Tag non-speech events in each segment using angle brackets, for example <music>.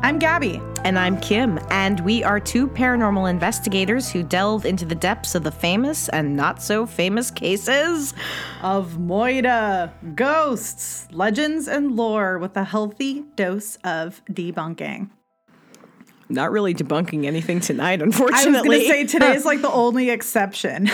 I'm Gabby. And I'm Kim, and we are two paranormal investigators who delve into the depths of the famous and not so famous cases of Moida, ghosts, legends, and lore with a healthy dose of debunking. Not really debunking anything tonight, unfortunately. I was going to say today is like the <laughs> only exception.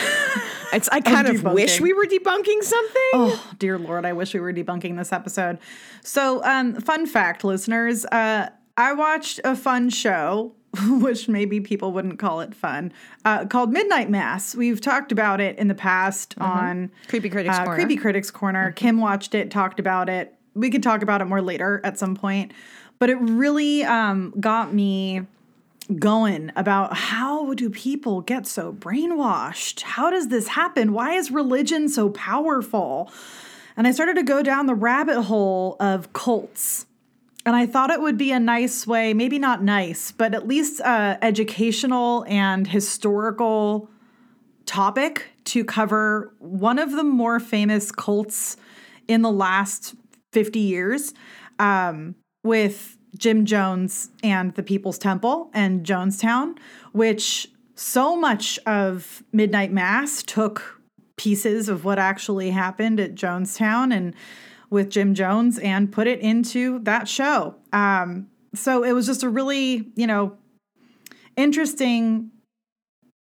It's I kind of wish we were debunking something. Oh, dear Lord, I wish we were debunking this episode. So, um, fun fact, listeners, uh, I watched a fun show, <laughs> which maybe people wouldn't call it fun, uh, called Midnight Mass. We've talked about it in the past on Creepy Critics uh, Corner. Creepy Critics Corner. Kim watched it, talked about it. We could talk about it more later at some point, but it really um, got me going about how do people get so brainwashed? How does this happen? Why is religion so powerful? And I started to go down the rabbit hole of cults. And I thought it would be a nice way, maybe not nice, but at least uh, educational and historical topic to cover one of the more famous cults in the last 50 years um, with Jim Jones and the People's Temple and Jonestown, which so much of Midnight Mass took pieces of what actually happened at Jonestown and with Jim Jones and put it into that show. Um, so it was just a really, you know, interesting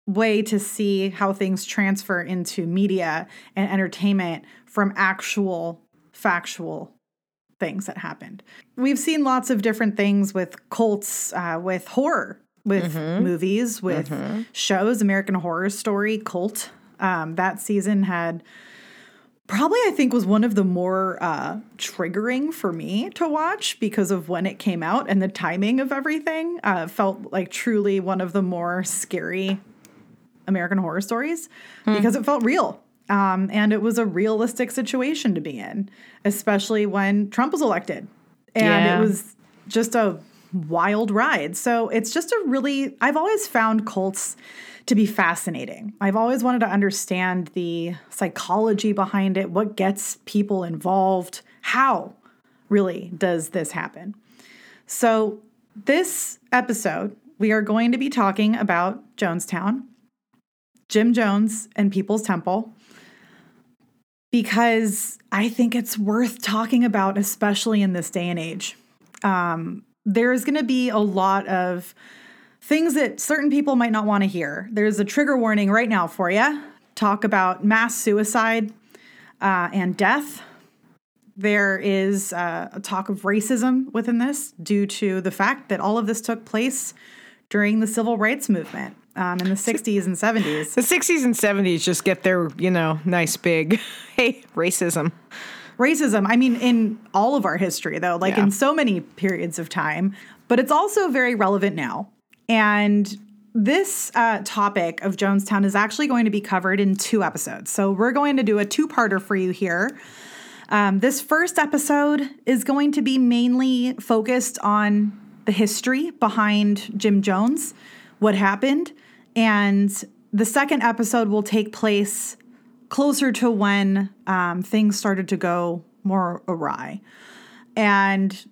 way to see how things transfer into media and entertainment from actual factual things that happened. We've seen lots of different things with cults, uh, with horror, with movies, with shows. American Horror Story cult um, that season had probably I think was one of the more uh, triggering for me to watch because of when it came out and the timing of everything. Uh, felt like truly one of the more scary American Horror Stories because it felt real. Um, and it was a realistic situation to be in, especially when Trump was elected. And Yeah. it was just a wild ride. So it's just a really, I've always found cults to be fascinating. I've always wanted to understand the psychology behind it, what gets people involved, how really does this happen. So, this episode, we are going to be talking about Jonestown, Jim Jones, and People's Temple because I think it's worth talking about, especially in this day and age. Um, there's going to be a lot of things that certain people might not want to hear. There's a trigger warning right now for you. Talk about mass suicide uh, and death. There is uh, a talk of racism within this due to the fact that all of this took place during the civil rights movement um, in the 60s and 70s. The 60s and 70s just get their, you know, nice big, <laughs> hey, racism. racism i mean in all of our history though like Yeah. in so many periods of time but it's also very relevant now and this uh, topic of jonestown is actually going to be covered in two episodes so we're going to do a two-parter for you here um, this first episode is going to be mainly focused on the history behind jim jones what happened and the second episode will take place closer to when um, things started to go more awry. And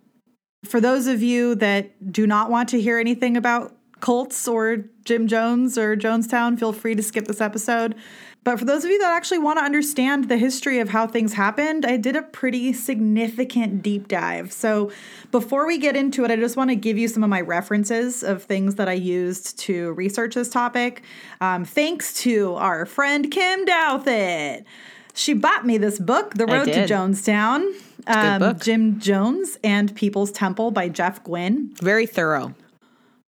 for those of you that do not want to hear anything about cults or Jim Jones or Jonestown, feel free to skip this episode. But for those of you that actually want to understand the history of how things happened, I did a pretty significant deep dive. So before we get into it, I just want to give you some of my references of things that I used to research this topic. Um, thanks to our friend Kim Douthit. She bought me this book, The Road to. Jonestown. Um. Jim Jones and People's Temple by Jeff Guinn. Very thorough.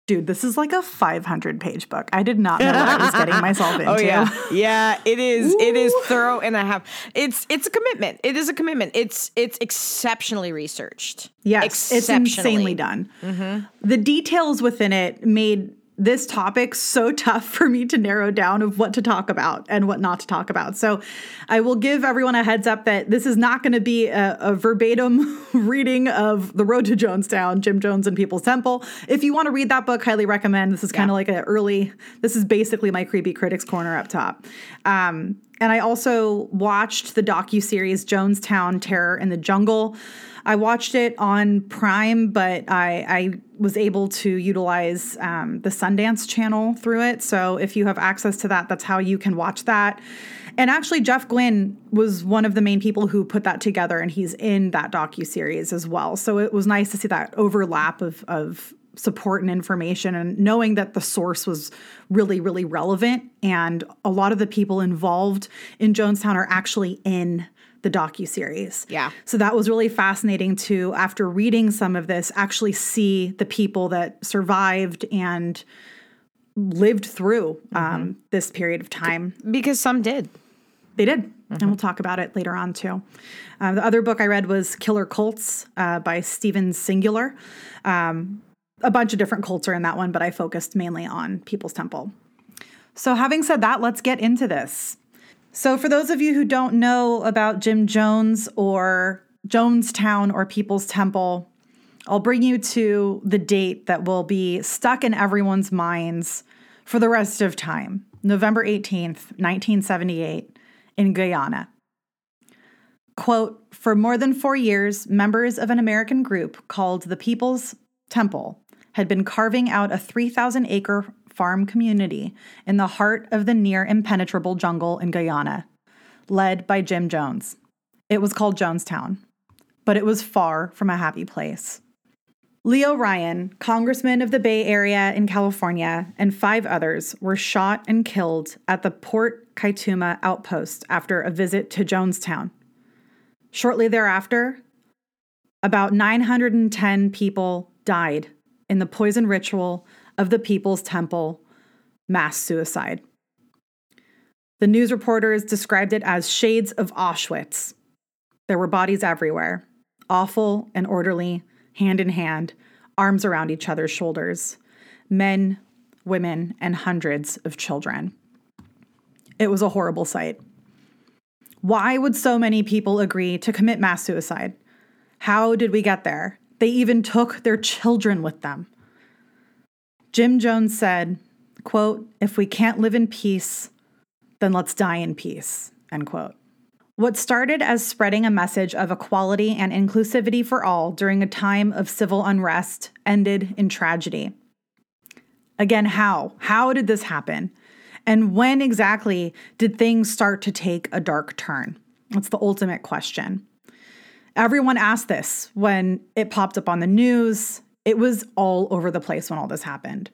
Dude, this is like a 500 page book. I did not know what I was getting myself into. <laughs> Oh yeah, yeah. It is. It is thorough, and I have. It's it's a commitment. It is a commitment. It's it's exceptionally researched. Yes, it's insanely done. Mm-hmm. The details within it made this topic so <laughs> tough for me to narrow down of what to talk about and what not to talk about. So I will give everyone a heads up that this is not going to be a, a verbatim <laughs> reading of The Road to Jonestown, Jim Jones and People's Temple. If you want to read that book, highly recommend. This is kind of like an early, this is basically my creepy critics corner up top. Um, and I also watched the docu-series Jonestown Terror in the Jungle. I watched it on Prime, but I, I was able to utilize um, the Sundance channel through it. So if you have access to that, that's how you can watch that. And actually, Jeff Guinn was one of the main people who put that together, and he's in that docu series as well. So it was nice to see that overlap of of support and information, and knowing that the source was really, really relevant, and a lot of the people involved in Jonestown are actually in the docu series. Yeah. So that was really fascinating to after reading some of this actually see the people that survived and lived through um, this period of time. Because some did. They did. And we'll talk about it later on too. Uh, the other book I read was Killer Cults uh, by Stephen Singular. Um, a bunch of different cults are in that one, but I focused mainly on People's Temple. So, having said that, let's get into this. So, for those of you who don't know about Jim Jones or Jonestown or People's Temple, I'll bring you to the date that will be stuck in everyone's minds for the rest of time November 18th, 1978, in Guyana. Quote For more than four years, members of an American group called the People's Temple had been carving out a 3,000 acre farm community in the heart of the near impenetrable jungle in Guyana, led by Jim Jones. It was called Jonestown, but it was far from a happy place. Leo Ryan, congressman of the Bay Area in California, and five others were shot and killed at the Port Kaituma outpost after a visit to Jonestown. Shortly thereafter, about 910 people died in the poison ritual of the People's Temple mass suicide. The news reporters described it as shades of Auschwitz. There were bodies everywhere, awful and orderly, hand in hand, arms around each other's shoulders, men, women, and hundreds of children. It was a horrible sight. Why would so many people agree to commit mass suicide? How did we get there? They even took their children with them. Jim Jones said, quote, if we can't live in peace, then let's die in peace, end quote. What started as spreading a message of equality and inclusivity for all during a time of civil unrest ended in tragedy. Again, how? How did this happen? And when exactly did things start to take a dark turn? That's the ultimate question. Everyone asked this when it popped up on the news. It was all over the place when all this happened.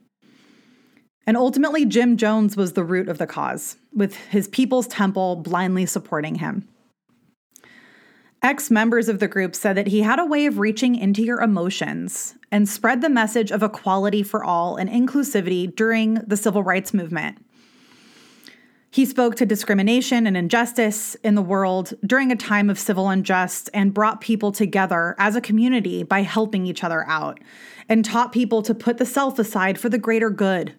And ultimately, Jim Jones was the root of the cause, with his People's Temple blindly supporting him. Ex members of the group said that he had a way of reaching into your emotions and spread the message of equality for all and inclusivity during the civil rights movement. He spoke to discrimination and injustice in the world during a time of civil unrest and brought people together as a community by helping each other out and taught people to put the self aside for the greater good.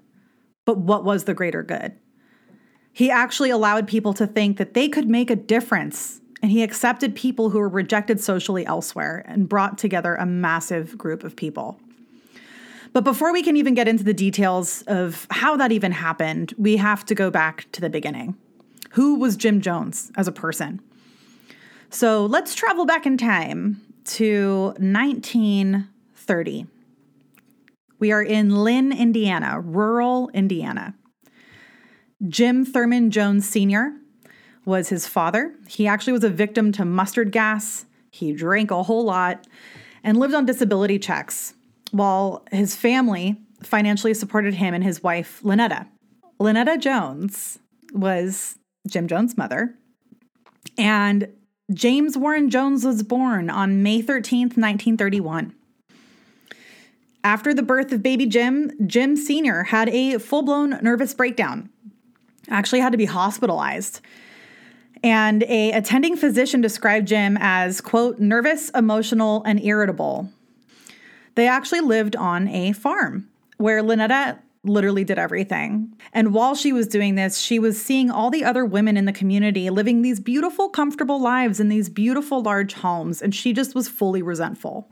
But what was the greater good? He actually allowed people to think that they could make a difference, and he accepted people who were rejected socially elsewhere and brought together a massive group of people. But before we can even get into the details of how that even happened, we have to go back to the beginning. Who was Jim Jones as a person? So let's travel back in time to 1930. We are in Lynn, Indiana, rural Indiana. Jim Thurman Jones Sr. was his father. He actually was a victim to mustard gas. He drank a whole lot and lived on disability checks while his family financially supported him and his wife, Lynetta. Lynetta Jones was Jim Jones' mother, and James Warren Jones was born on May 13th, 1931. After the birth of baby Jim, Jim Sr. had a full blown nervous breakdown, actually had to be hospitalized. And a attending physician described Jim as, quote, nervous, emotional, and irritable. They actually lived on a farm where Lynetta literally did everything. And while she was doing this, she was seeing all the other women in the community living these beautiful, comfortable lives in these beautiful, large homes, and she just was fully resentful.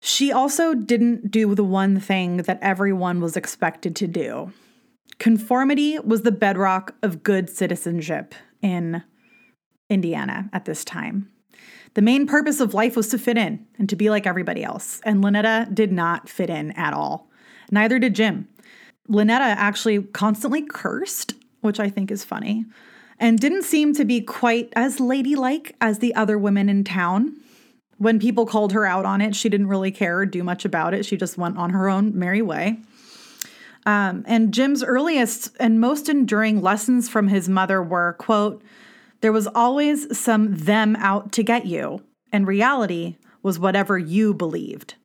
She also didn't do the one thing that everyone was expected to do. Conformity was the bedrock of good citizenship in Indiana at this time. The main purpose of life was to fit in and to be like everybody else. And Lynetta did not fit in at all. Neither did Jim. Lynetta actually constantly cursed, which I think is funny, and didn't seem to be quite as ladylike as the other women in town. When people called her out on it, she didn't really care or do much about it. She just went on her own merry way. Um, and Jim's earliest and most enduring lessons from his mother were, quote, there was always some them out to get you, and reality was whatever you believed.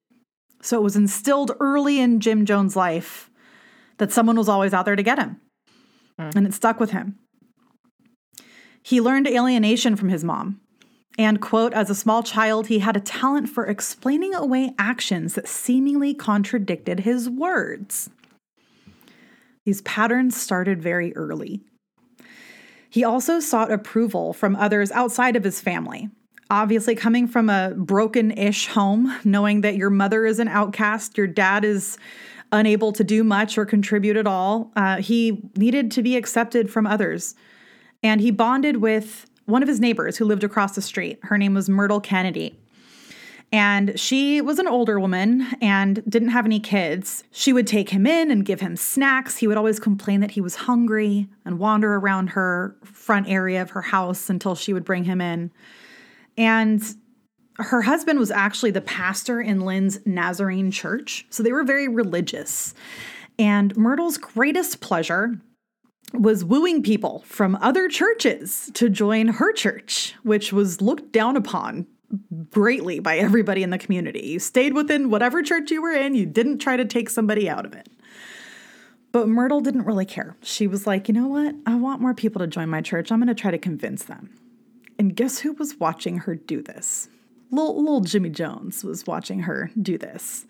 So it was instilled early in Jim Jones' life that someone was always out there to get him. Mm. And it stuck with him. He learned alienation from his mom. And, quote, as a small child, he had a talent for explaining away actions that seemingly contradicted his words. These patterns started very early. He also sought approval from others outside of his family. Obviously, coming from a broken ish home, knowing that your mother is an outcast, your dad is unable to do much or contribute at all, uh, he needed to be accepted from others. And he bonded with one of his neighbors who lived across the street. Her name was Myrtle Kennedy. And she was an older woman and didn't have any kids. She would take him in and give him snacks. He would always complain that he was hungry and wander around her front area of her house until she would bring him in. And her husband was actually the pastor in Lynn's Nazarene church. So they were very religious. And Myrtle's greatest pleasure was wooing people from other churches to join her church, which was looked down upon greatly by everybody in the community. You stayed within whatever church you were in, you didn't try to take somebody out of it. But Myrtle didn't really care. She was like, you know what? I want more people to join my church. I'm going to try to convince them. And guess who was watching her do this? Little, little Jimmy Jones was watching her do this.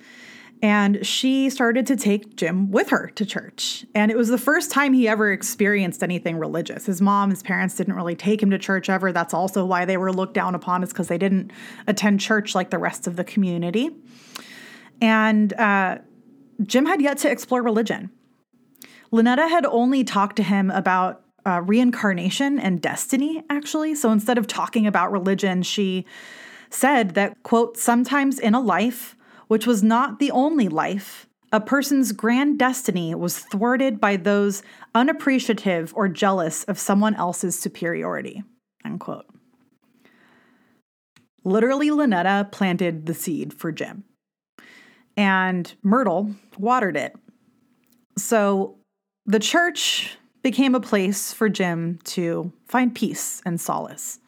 And she started to take Jim with her to church. And it was the first time he ever experienced anything religious. His mom, his parents didn't really take him to church ever. That's also why they were looked down upon, is because they didn't attend church like the rest of the community. And uh, Jim had yet to explore religion. Lynetta had only talked to him about uh, reincarnation and destiny, actually. So instead of talking about religion, she said that, quote, sometimes in a life, which was not the only life, a person's grand destiny was thwarted by those unappreciative or jealous of someone else's superiority. Unquote. Literally, Lynetta planted the seed for Jim, and Myrtle watered it. So the church became a place for Jim to find peace and solace.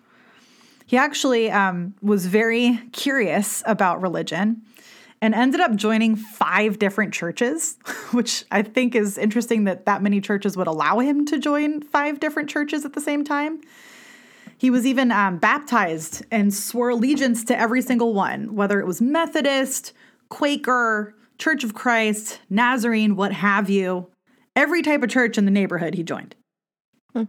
He actually um, was very curious about religion and ended up joining five different churches, <laughs> which I think is interesting that that many churches would allow him to join five different churches at the same time. He was even um, baptized and swore allegiance to every single one, whether it was Methodist, Quaker, Church of Christ, Nazarene, what have you. Every type of church in the neighborhood he joined. Hmm.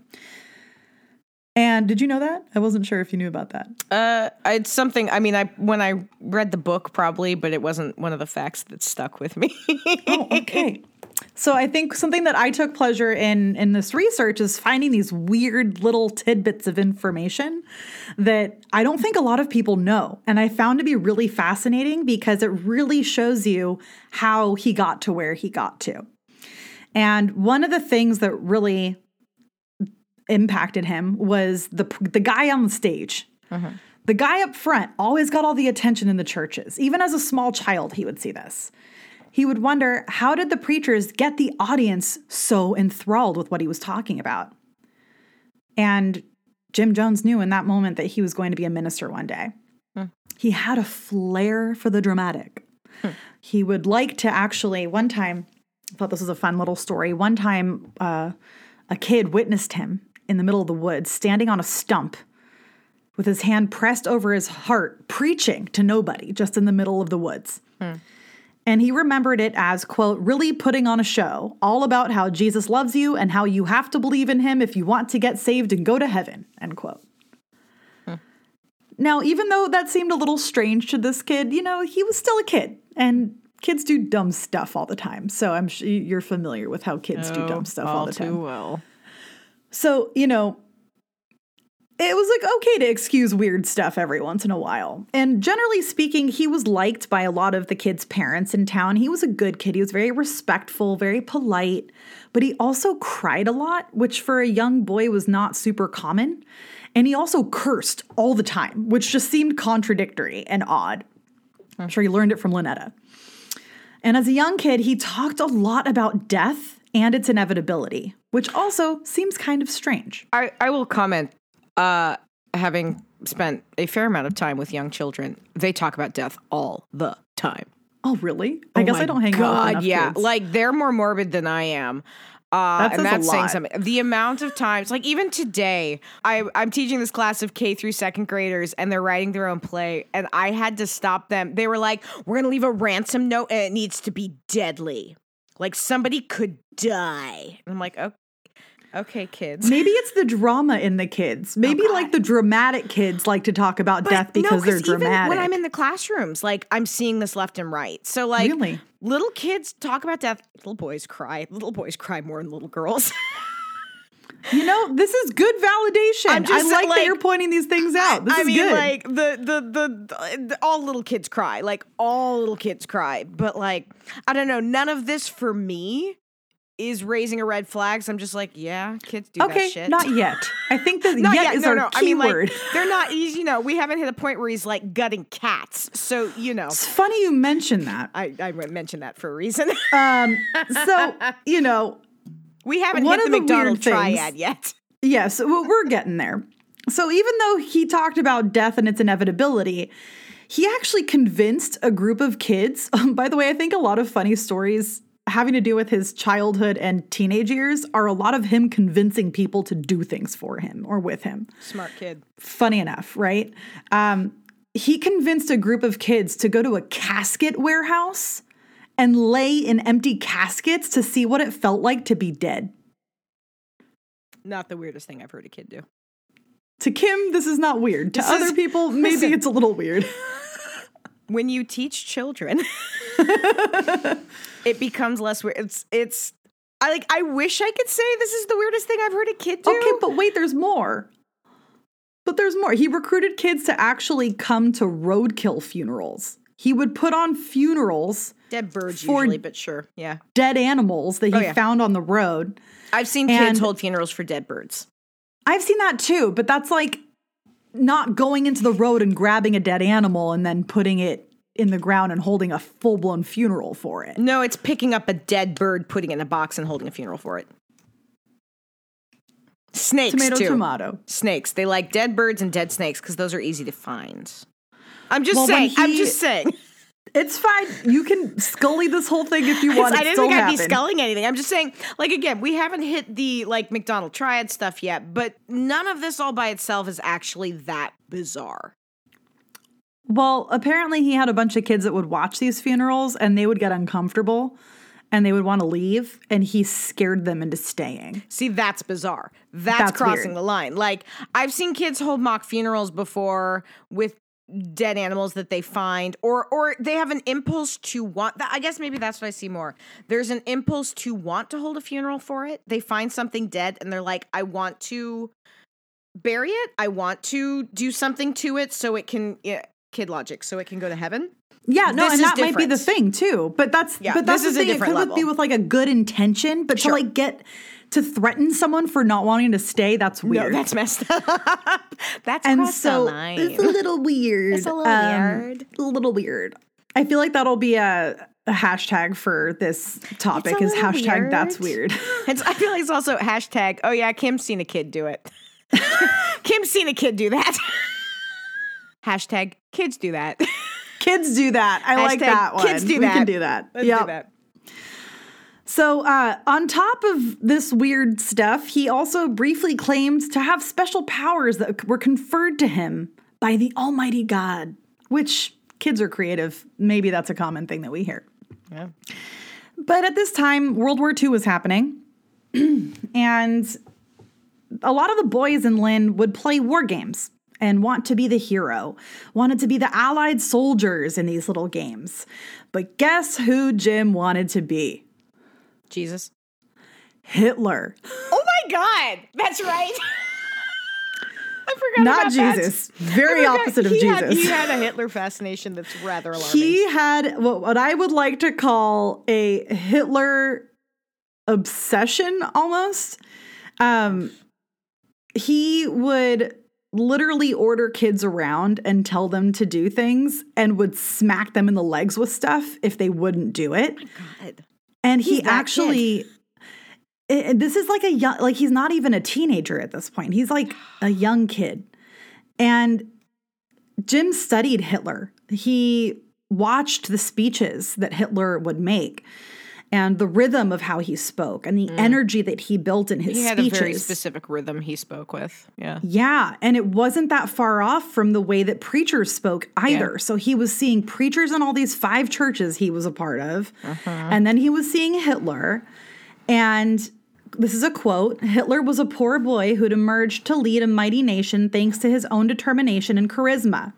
And did you know that? I wasn't sure if you knew about that. Uh, it's something. I mean, I when I read the book, probably, but it wasn't one of the facts that stuck with me. oh, okay. So I think something that I took pleasure in in this research is finding these weird little tidbits of information that I don't think a lot of people know, and I found to be really fascinating because it really shows you how he got to where he got to. And one of the things that really impacted him was the the guy on the stage. Uh-huh. The guy up front always got all the attention in the churches. Even as a small child, he would see this. He would wonder how did the preachers get the audience so enthralled with what he was talking about? And Jim Jones knew in that moment that he was going to be a minister one day. Hmm. He had a flair for the dramatic. Hmm. He would like to actually, one time, I thought this was a fun little story. One time, uh, a kid witnessed him in the middle of the woods, standing on a stump with his hand pressed over his heart, preaching to nobody just in the middle of the woods. Hmm. And he remembered it as, quote, really putting on a show, all about how Jesus loves you and how you have to believe in him if you want to get saved and go to heaven, end quote. Hmm. Now, even though that seemed a little strange to this kid, you know, he was still a kid and kids do dumb stuff all the time. So I'm sure you're familiar with how kids oh, do dumb stuff all, all the time. Too well. So, you know, it was like okay to excuse weird stuff every once in a while. And generally speaking, he was liked by a lot of the kids' parents in town. He was a good kid. He was very respectful, very polite, but he also cried a lot, which for a young boy was not super common. And he also cursed all the time, which just seemed contradictory and odd. I'm sure he learned it from Lynetta. And as a young kid, he talked a lot about death and its inevitability, which also seems kind of strange. I, I will comment, uh, having spent a fair amount of time with young children, they talk about death all the time. Oh, really? I Oh guess I don't hang out with God, yeah. kids. Like they're more morbid than I am. Uh, That and that's saying something. The amount of times, like even today, I, I'm teaching this class of K through second graders, and they're writing their own play, and I had to stop them. They were like, "We're gonna leave a ransom note, and it needs to be deadly, like somebody could die." And I'm like, "Okay, okay, kids." Maybe it's the drama in the kids. Maybe God. like the dramatic kids like to talk about death But no, because they're 'cause even dramatic. When I'm in the classrooms, like I'm seeing this left and right. So like Really? little kids talk about death. Little boys cry. Little boys cry more than little girls. <laughs> you know, this is good validation. I'm just I like, that you're pointing these things out. This I is mean, good. like the, the the the all little kids cry. Like all little kids cry. But like I don't know. None of this for me is raising a red flag. So I'm just like, yeah, kids do that okay, shit. not yet. I think that <laughs> Not yet, yet. is no, our no. I mean, like, they're not. he's- You know, we haven't hit a point where he's like gutting cats. So you know, it's funny you mention that. I I mentioned that for a reason. <laughs> Um, so you know, We haven't hit the the McDonald triad yet. Yes, well, we're getting there. So even though he talked about death and its inevitability, he actually convinced a group of kids. <laughs> By the way, I think a lot of funny stories having to do with his childhood and teenage years are a lot of him convincing people to do things for him or with him. Smart kid. Funny enough, right? Um, he convinced a group of kids to go to a casket warehouse and lay in empty caskets to see what it felt like to be dead. Not the weirdest thing I've heard a kid do. To Kim, this is not weird. To This other is- people, <laughs> maybe listen. it's a little weird. When you teach children, <laughs> it becomes less weird. It's it's I like I wish I could say this is the weirdest thing I've heard a kid do. Okay, but wait, there's more. But there's more. He recruited kids to actually come to roadkill funerals. He would put on funerals, dead birds for- usually, but sure. Yeah. dead animals that he Oh, yeah. found on the road. I've seen And- kids hold funerals for dead birds. I've seen that too, but that's like not going into the road and grabbing a dead animal and then putting it in the ground and holding a full blown funeral for it. No, it's picking up a dead bird, putting it in a box, and holding a funeral for it. Snakes Tomato, too. tomato. Snakes. They like dead birds and dead snakes because those are easy to find. I'm just Well, saying. I'm just saying. <laughs> It's fine. You can scully this whole thing if you want. I didn't think I'd be sculling anything. I'm just saying, like again, we haven't hit the like McDonald triad stuff yet, but none of this all by itself is actually that bizarre. Well, apparently he had a bunch of kids that would watch these funerals and they would get uncomfortable and they would want to leave and he scared them into staying. See, that's bizarre. That's, That's crossing weird. the line. Like I've seen kids hold mock funerals before with dead animals that they find or or they have an impulse to want that I guess maybe that's what I see more. There's an impulse to want to hold a funeral for it. They find something dead and they're like I want to bury it. I want to do something to it so it can yeah, kid logic so it can go to heaven. Yeah, no, This and that might be the thing too. But that's Yeah, but that's this the is a thing. It different could be with like a good intention, but Sure. to like get to threaten someone for not wanting to stay, that's No, weird. that's messed <laughs> up. that's and so it's a little weird. It's a little um, weird. A little weird. I feel like that'll be a, a hashtag for this topic is hashtag that's weird. weird. <laughs> It's, I feel like it's also hashtag, oh yeah, Kim's seen a kid do it. <laughs> Kim's seen a kid do that. Hashtag kids do that. <laughs> Kids do that. I like that one. kids do we that. can do that. Let's Yep. do that. So, uh, on top of this weird stuff, he also briefly claimed to have special powers that were conferred to him by the Almighty God, which kids are creative. Maybe that's a common thing that we hear. Yeah. But at this time, World War II was happening, <clears throat> and a lot of the boys in Lynn would play war games and want to be the hero, wanted to be the Allied soldiers in these little games. But guess who Jim wanted to be? Jesus. Hitler. Oh my God. That's right. <laughs> I forgot Not about that. Jesus. Very opposite of he Had, Jesus. he had a Hitler fascination that's rather <laughs> alarming. he had what, what I would like to call a Hitler obsession almost. Um, he would literally order kids around and tell them to do things and would smack them in the legs with stuff if they wouldn't do it. Oh God. And he He's that actually it- this is like a young like he's not even a teenager at this point. He's like a young kid. And Jim studied Hitler. He watched the speeches that Hitler would make and the rhythm of how he spoke and the energy that he built in his Mm. He had speeches. a very specific rhythm he spoke with. Yeah. Yeah, and it wasn't that far off from the way that preachers spoke either. So he was seeing preachers in all these five churches he was a part of, and then he was seeing Hitler. And this is a quote Hitler was a poor boy who'd emerged to lead a mighty nation thanks to his own determination and charisma.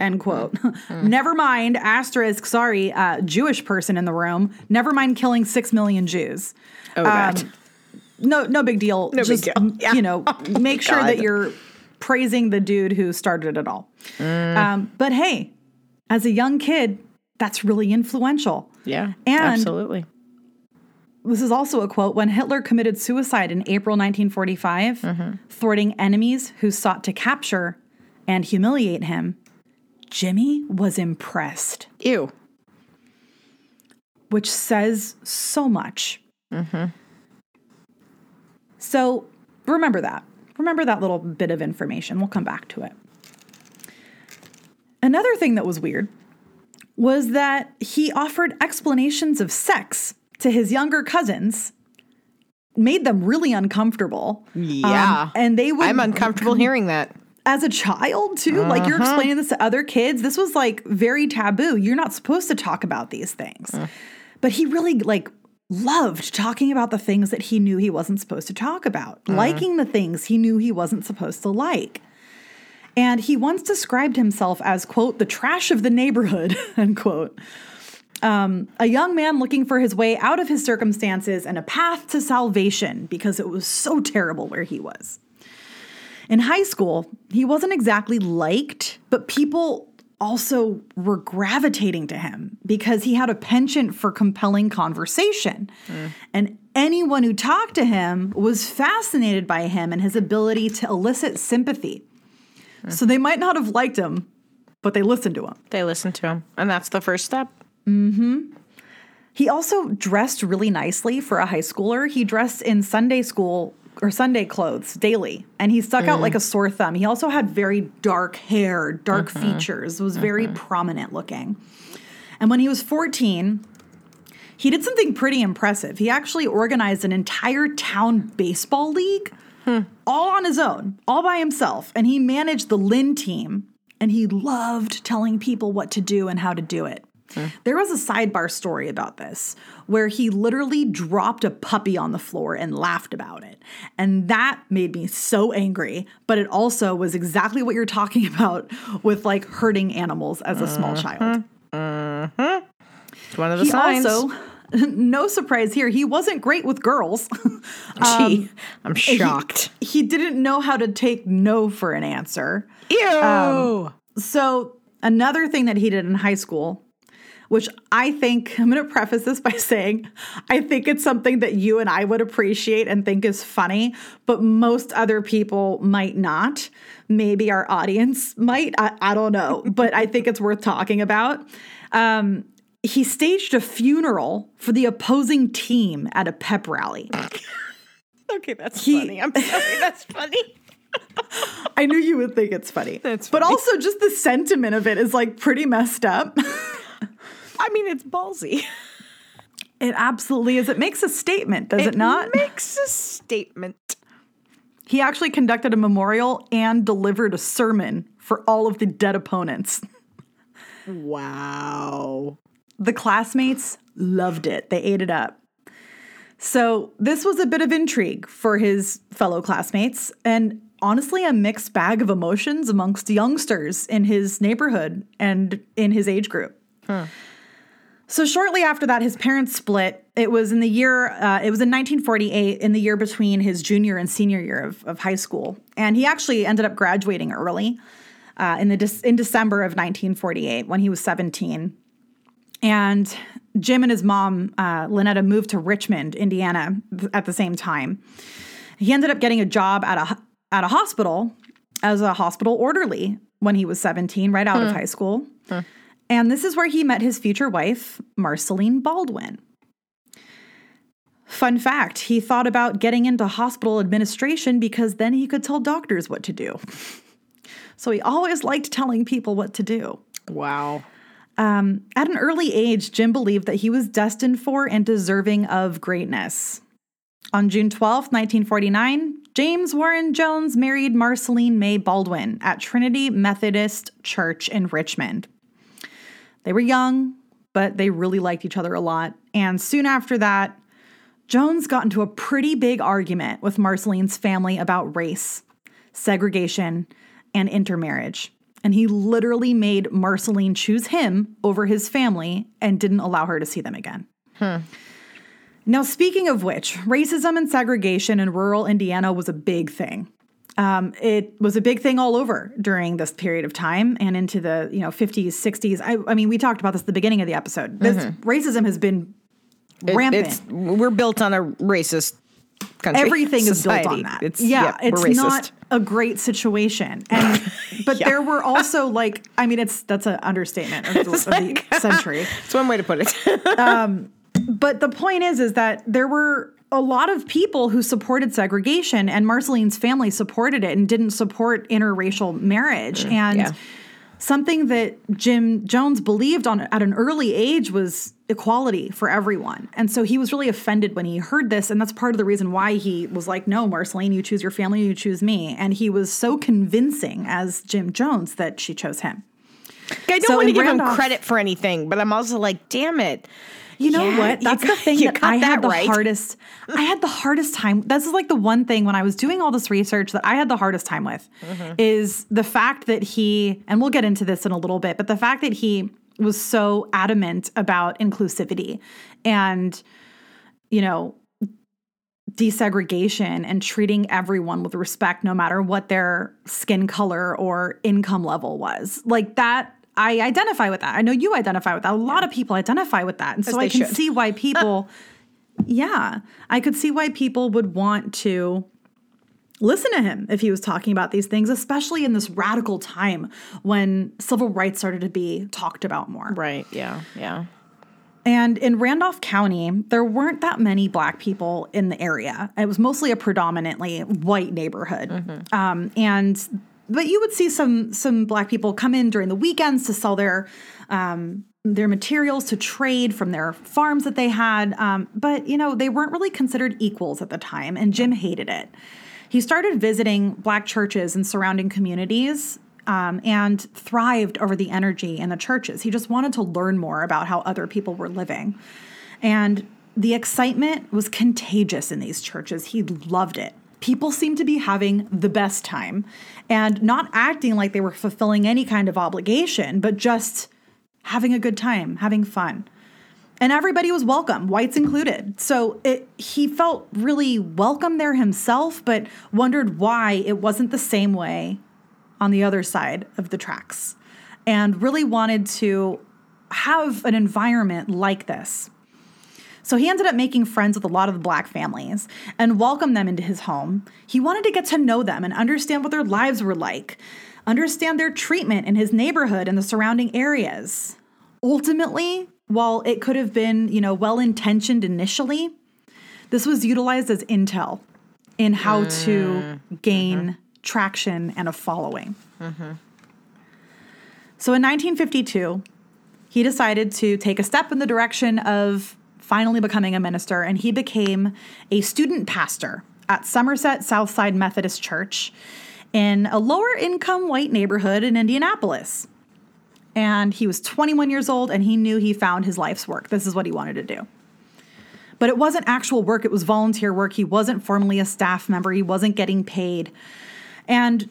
End mm-hmm. quote. <laughs> Mm. Never mind, asterisk, sorry, uh, Jewish person in the room. Never mind killing six million Jews. Oh, God. Um, no, no big deal. No big deal. Yeah. you know, <laughs> oh make sure that you're praising the dude who started it all. Mm. Um, but hey, as a young kid, that's really influential. yeah. and- absolutely. This is also a quote when Hitler committed suicide in April 1945, mm-hmm. thwarting enemies who sought to capture and humiliate him. Jimmy was impressed, Ew. which says so much. So remember that. Remember that little bit of information. We'll come back to it. Another thing that was weird was that he offered explanations of sex to his younger cousins, made them really uncomfortable. Yeah. Um, and they would I'm uncomfortable hearing that. As a child too? Like you're uh-huh. explaining this to other kids? This was like very taboo. You're not supposed to talk about these things. Mm. But he really like loved talking about the things that he knew he wasn't supposed to talk about. Mm. Liking the things he knew he wasn't supposed to like. And he once described himself as quote the trash of the neighborhood <laughs> unquote. Um, a young man looking for his way out of his circumstances and a path to salvation because it was so terrible where he was in high school, he wasn't exactly liked, but people also were gravitating to him because he had a penchant for compelling conversation. And anyone who talked to him was fascinated by him and his ability to elicit sympathy. So they might not have liked him, but they listened to him. They listened to him. And that's the first step. hmm. He also dressed really nicely for a high schooler. He dressed in Sunday school or Sunday clothes daily, and he stuck out like mm. a sore thumb. He also had very dark hair, dark mm-hmm. features, was very mm-hmm. prominent looking. And when he was 14, he did something pretty impressive. He actually organized an entire town baseball league hmm. all on his own, all by himself. And he managed the Lynn team, and he loved telling people what to do and how to do it. There was a sidebar story about this where he literally dropped a puppy on the floor and laughed about it. And that made me so angry, but it also was exactly what you're talking <laughs> about with like hurting animals as a small mm-hmm. child. Mm-hmm. It's one of the He signs. also, <laughs> no surprise here, he wasn't great with girls. <laughs> Um, Gee, I'm shocked. he didn't know how to take no for an answer. Ew. Um, so, another thing that he did in high school, which I think, <laughs> I'm going to preface this by saying, I think it's something that you and I would appreciate and think is funny, but most other people might not. Maybe our audience <laughs> might. I, I don't know, but I think it's worth talking about. Um, he staged a funeral for the opposing team at a pep rally. <laughs> okay, that's he- funny. I'm sorry. That's funny. I knew you would think it's funny. That's but also just the sentiment of it is like pretty messed up. I mean, it's ballsy. <laughs> It absolutely is. It makes a statement, does it, not? It makes a statement. he actually conducted a memorial and delivered a sermon for all of the dead opponents. Wow. The classmates loved it, they ate it up. So, this was a bit of intrigue for his fellow classmates and honestly a mixed bag of emotions amongst youngsters in his neighborhood and in his age group. So shortly after that, his parents split. It was in the year, uh, it was in 1948, in the year between his junior and senior year of, of high school. And he actually ended up graduating early uh, in, the, in December of 1948 when he was 17. And Jim and his mom, uh, Lynetta, moved to Richmond, Indiana at the same time. He ended up getting a job at a, at a hospital as a hospital orderly when he was 17, right out of high school. And this is where he met his future wife, Marceline Baldwin. Fun fact he thought about getting into hospital administration because then he could tell doctors what to do. <laughs> So he always liked telling people what to do. Wow. Um, at an early age, Jim believed that he was destined for and deserving of greatness. On June 12, 1949, James Warren Jones married Marceline May Baldwin at Trinity Methodist Church in Richmond. They were young, but they really liked each other a lot. And soon after that, Jones got into a pretty big argument with Marceline's family about race, segregation, and intermarriage. And he literally made Marceline choose him over his family and didn't allow her to see them again. Hmm. Now, speaking of which, racism and segregation in rural Indiana was a big thing. Um, it was a big thing all over during this period of time and into the you know 50s, 60s. I, I mean, we talked about this at the beginning of the episode. This racism has been rampant. It's we're built on a racist country. Everything is built on that. It's yeah, yeah, it's we're not a great situation. And <laughs> but there were also like, I mean, it's that's an understatement of <laughs> the, of the <laughs> century. it's one way to put it. But the point is, is that there were a lot of people who supported segregation, and Marceline's family supported it and didn't support interracial marriage. Mm, and yeah. something that Jim Jones believed on at an early age was equality for everyone. And so he was really offended when he heard this, and that's part of the reason why he was like, "No, Marceline, you choose your family, you choose me." And he was so convincing as Jim Jones that she chose him. I don't So want to give Randolph- him credit for anything, but I'm also like, damn it. You know Yeah, what? That's the thing that I had that the right. hardest. I had the hardest time. This is like the one thing when I was doing all this research that I had the hardest time with Mm-hmm. is the fact that he, and we'll get into this in a little bit, but the fact that he was so adamant about inclusivity and, you know, desegregation and treating everyone with respect no matter what their skin color or income level was. Like that I identify with that. I know you identify with that. A lot of people identify with that. And so I can should. see why <laughs> people yeah, I could see why people would want to listen to him if he was talking about these things, especially in this radical time when civil rights started to be talked about more. Right. Yeah. Yeah. And in Randolph County, there weren't that many black people in the area. It was mostly a predominantly white neighborhood. Um, and but you would see some some black people come in during the weekends to sell their um, their materials to trade from their farms that they had. Um, but you know they weren't really considered equals at the time, and Jim hated it. He started visiting black churches and surrounding communities um, and thrived over the energy in the churches. He just wanted to learn more about how other people were living. And the excitement was contagious in these churches. He loved it. People seemed to be having the best time and not acting like they were fulfilling any kind of obligation, but just having a good time, having fun and everybody was welcome, whites included. So it, he felt really welcome there himself, but wondered why it wasn't the same way on the other side of the tracks, and really wanted to have an environment like this. So he ended up making friends with a lot of the black families and welcomed them into his home. He wanted to get to know them and understand what their lives were like, understand their treatment in his neighborhood and the surrounding areas. Ultimately, while it could have been, you know, well intentioned initially, this was utilized as intel in how to mm-hmm. gain mm-hmm. traction and a following. Mm-hmm. So in 1952, he decided to take a step in the direction of finally becoming a minister, and he became a student pastor at Somerset Southside Methodist Church in a lower income white neighborhood in Indianapolis. And he was 21 years old and he knew he found his life's work. This is what he wanted to do. But it wasn't actual work, it was volunteer work. He wasn't formally a staff member, he wasn't getting paid. And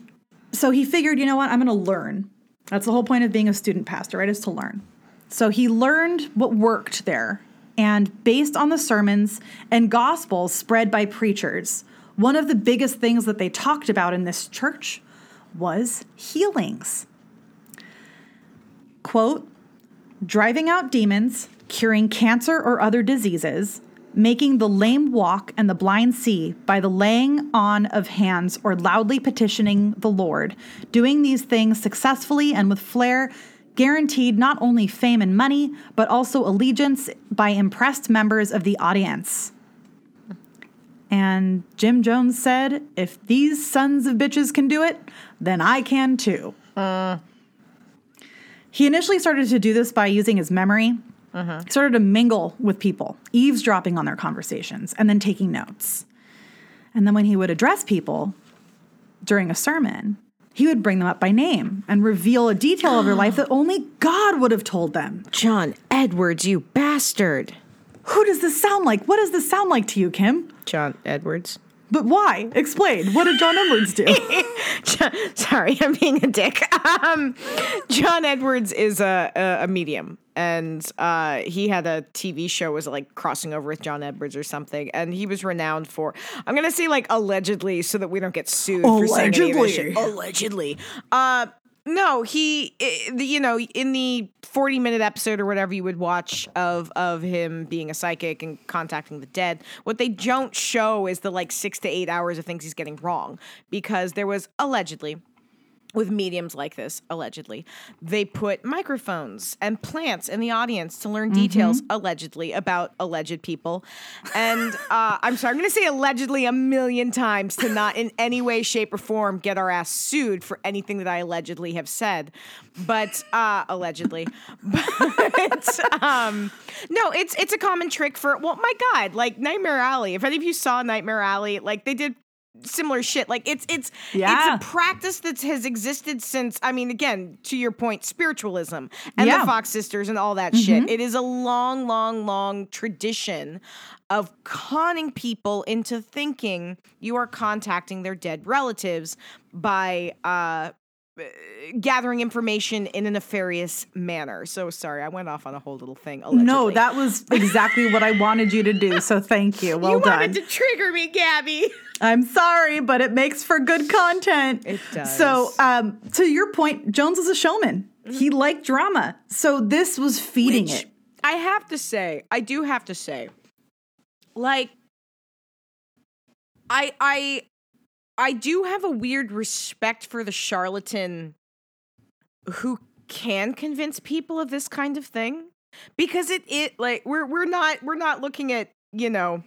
so he figured, you know what, I'm going to learn. That's the whole point of being a student pastor, right? Is to learn. So he learned what worked there. And based on the sermons and gospels spread by preachers, one of the biggest things that they talked about in this church was healings. Quote, driving out demons, curing cancer or other diseases, making the lame walk and the blind see by the laying on of hands or loudly petitioning the Lord. Doing these things successfully and with flair guaranteed not only fame and money, but also allegiance by impressed members of the audience. And Jim Jones said, if these sons of bitches can do it, then I can too. He initially started to do this by using his memory. He started to mingle with people, eavesdropping on their conversations, and then taking notes. And then when he would address people during a sermon, he would bring them up by name and reveal a detail of their life that only God would have told them. John Edwards, you bastard. Who does this sound like? What does this sound like to you, Kim? John Edwards. But why? Explain. What did John Edwards do? <laughs> Sorry, I'm being a dick. Um, John Edwards is a, a, a medium, and uh, he had a TV show was like crossing over with John Edwards or something, and he was renowned for. I'm gonna say like allegedly, so that we don't get sued for saying any of this shit. Allegedly. Uh, no, he, you know, in the 40 minute episode or whatever you would watch of of him being a psychic and contacting the dead, what they don't show is the like six to eight hours of things he's getting wrong because there was allegedly with mediums like this, allegedly, they put microphones and plants in the audience to learn details, allegedly, about alleged people. And <laughs> uh, I'm sorry, I'm going to say allegedly a million times to not in any way, shape, or form get our ass sued for anything that I allegedly have said. But uh, allegedly, <laughs> but um, no, it's it's a common trick for well, my God, like Nightmare Alley. If any of you saw Nightmare Alley, like they did similar shit. Like it's it's Yeah. it's a practice that has existed since. I mean, again, to your point, spiritualism and Yeah. the Fox sisters and all that shit. It is a long, long, long tradition of conning people into thinking you are contacting their dead relatives by uh gathering information in a nefarious manner. So sorry, I went off on a whole little thing. Allegedly. no, that was exactly what I wanted you to do. So thank you. <laughs> Well you done. wanted to trigger me, Gabby. <laughs> I'm sorry, but it makes for good content. It does. So, um, to your point, Jones is a showman. He liked drama. So this was feeding Which, it. I have to say, I do have to say, like, I I I do have a weird respect for the charlatan who can convince people of this kind of thing because it it like we're we're not we're not looking at you know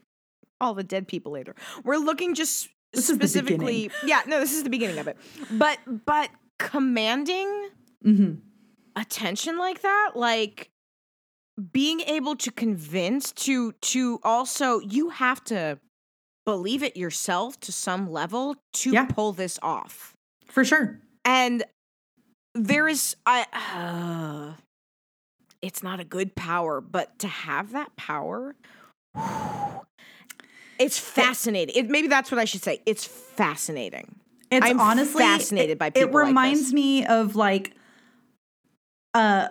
all the dead people later. We're looking just This specifically yeah no this is the beginning of it. But but commanding mm-hmm. attention like that like being able to convince to to also you have to believe it yourself to some level to Yeah. pull this off For sure. and there is i uh, <sighs> it's not a good power but to have that power <sighs> it's fascinating it, maybe that's what i should say it's fascinating It's I'm honestly fascinated it, by It people like reminds this. me of like uh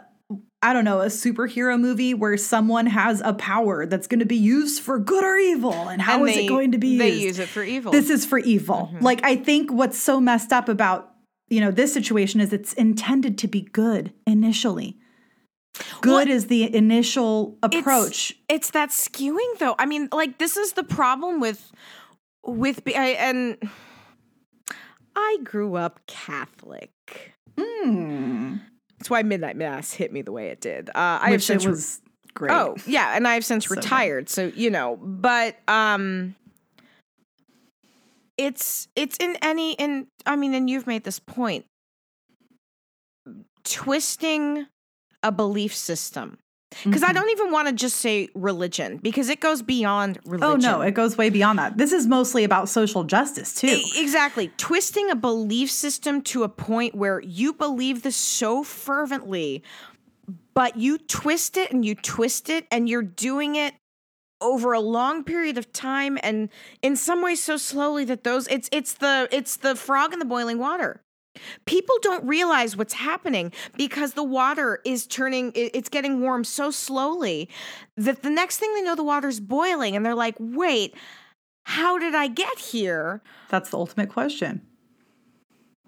I don't know, a superhero movie where someone has a power that's going to be used for good or evil and how And is they- it going to be they used? use it for evil This is for evil. Mm-hmm. Like I think what's so messed up about, you know, this situation is it's intended to be good initially. Good is the initial approach. It's, that skewing though. I mean, like this is the problem with with I, and I grew up Catholic. Hmm. That's why midnight mass hit me the way it did. Uh, I have Which since it was great. oh yeah, and I have since So good. retired. So you know, but um, it's it's in any in I mean, and you've made this point. Twisting a belief system. Because I Mhm. don't even want to just say religion because it goes beyond religion. Oh no, it goes way beyond that. This is mostly about social justice too. E- exactly. Twisting a belief system to a point where you believe this so fervently, but you twist it and you twist it and you're doing it over a long period of time and in some ways so slowly that those it's it's the it's the frog in the boiling water. People don't realize what's happening because the water is turning, it's getting warm so slowly that the next thing they know, the water's boiling. And they're like, wait, how did I get here? That's the ultimate question.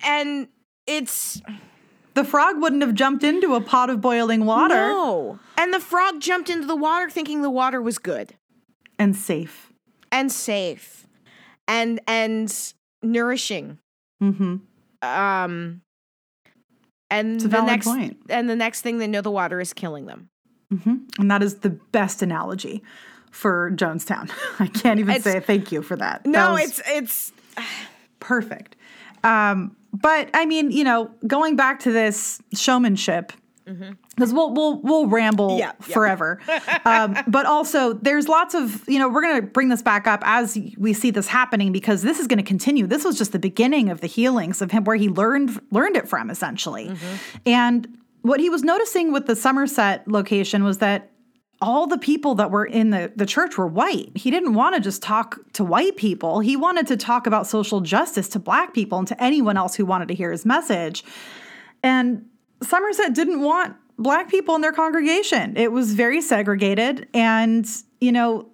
And it's The frog wouldn't have jumped into a pot of boiling water no. And the frog jumped into the water thinking the water was good and safe. and safe and and nourishing. Mm-hmm. Um and the next point. and the next thing they know the water is killing them. And that is the best analogy for Jonestown. <laughs> I can't even It's- say thank you for that. That No, was it's it's <sighs> perfect. Um, but I mean, you know, going back to this showmanship, because we'll we'll we'll ramble Mm-hmm. Yeah, yeah. forever. um, but also, there's lots of you know we're going to bring this back up as we see this happening because this is going to continue. This was just the beginning of the healings of him, where he learned learned it from essentially, Mm-hmm. and what he was noticing with the Somerset location was that all the people that were in the, the church were white. He didn't want to just talk to white people. He wanted to talk about social justice to black people and to anyone else who wanted to hear his message. And Somerset didn't want black people in their congregation. It was very segregated. And, you know,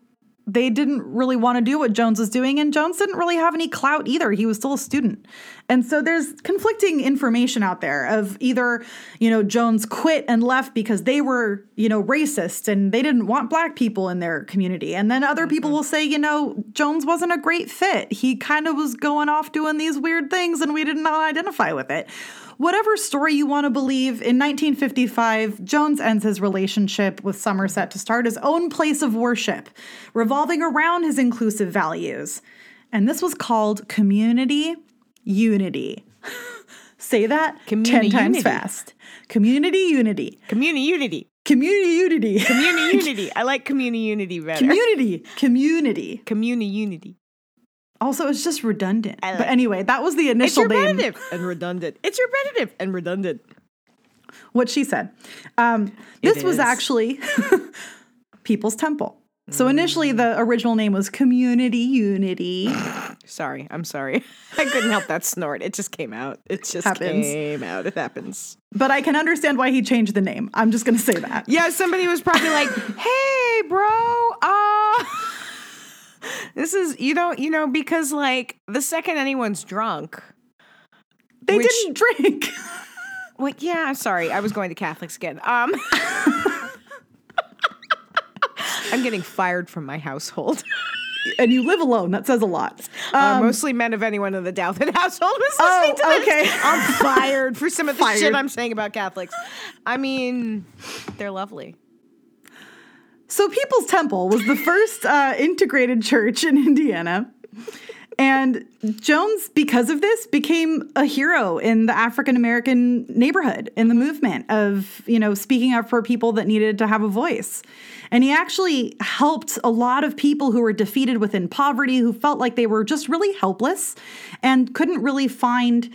they didn't really want to do what Jones was doing. And Jones didn't really have any clout either. He was still a student. And so there's conflicting information out there of either, you know, Jones quit and left because they were, you know, racist and they didn't want black people in their community. And then other people mm-hmm. will say, you know, Jones wasn't a great fit. He kind of was going off doing these weird things and we did not identify with it. Whatever story you want to believe, in 1955, Jones ends his relationship with Somerset to start his own place of worship, revolving around his inclusive values. And this was called Community Unity. <laughs> Say that Community 10 times unity. fast. Community Unity. community unity. Community Unity. Community <laughs> unity. I like community unity better. Community. Community. community unity. Also, it's just redundant. I but anyway, that was the It's initial name. and redundant. It's repetitive and redundant. what she said. Um, this was actually <laughs> People's Temple. So initially, the original name was Community Unity. <laughs> Sorry, I'm sorry. <laughs> I couldn't help that snort. It just came out. It just Happens. came out. It happens. But I can understand why he changed the name. I'm just going to say that. Yeah, somebody was probably like, "Hey, bro, uh This is you know, you know because like the second anyone's drunk, They Which- didn't drink. <laughs> well, yeah, I'm sorry. I was going to Catholics again. Um <laughs> I'm getting fired from my household. <laughs> and you live alone. That says a lot. Uh, mostly men of anyone in the Douthat household was Oh, listening to this. okay. I'm fired for some of the Fired. shit I'm saying about Catholics. I mean, they're lovely. So, People's Temple was the first uh, integrated church in Indiana. And Jones, because of this, became a hero in the African American neighborhood in the movement of, you know, speaking up for people that needed to have a voice. And he actually helped a lot of people who were defeated within poverty, who felt like they were just really helpless and couldn't really find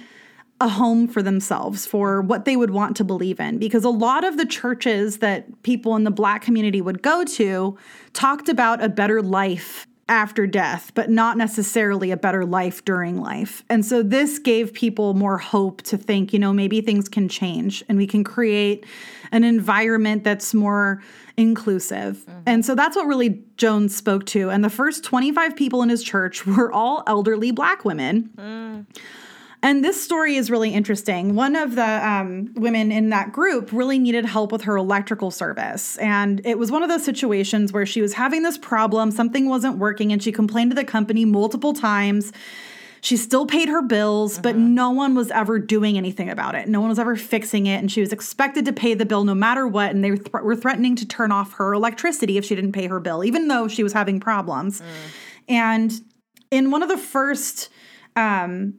a home for themselves for what they would want to believe in. Because a lot of the churches that people in the black community would go to talked about a better life after death but not necessarily a better life during life. And so this gave people more hope to think you know maybe things can change and we can create an environment that's more inclusive. Mm-hmm. And so that's what really jones spoke to. And the first 25 people in his church were all elderly black women mm. And this story is really interesting. One of the um, women in that group really needed help with her electrical service. And it was one of those situations where she was having this problem, something wasn't working, and she complained to the company multiple times. She still paid her bills, but no one was ever doing anything about it. No one was ever fixing it. And she was expected to pay the bill no matter what. And they were, th- were threatening to turn off her electricity if she didn't pay her bill, even though she was having problems. And in one of the first um,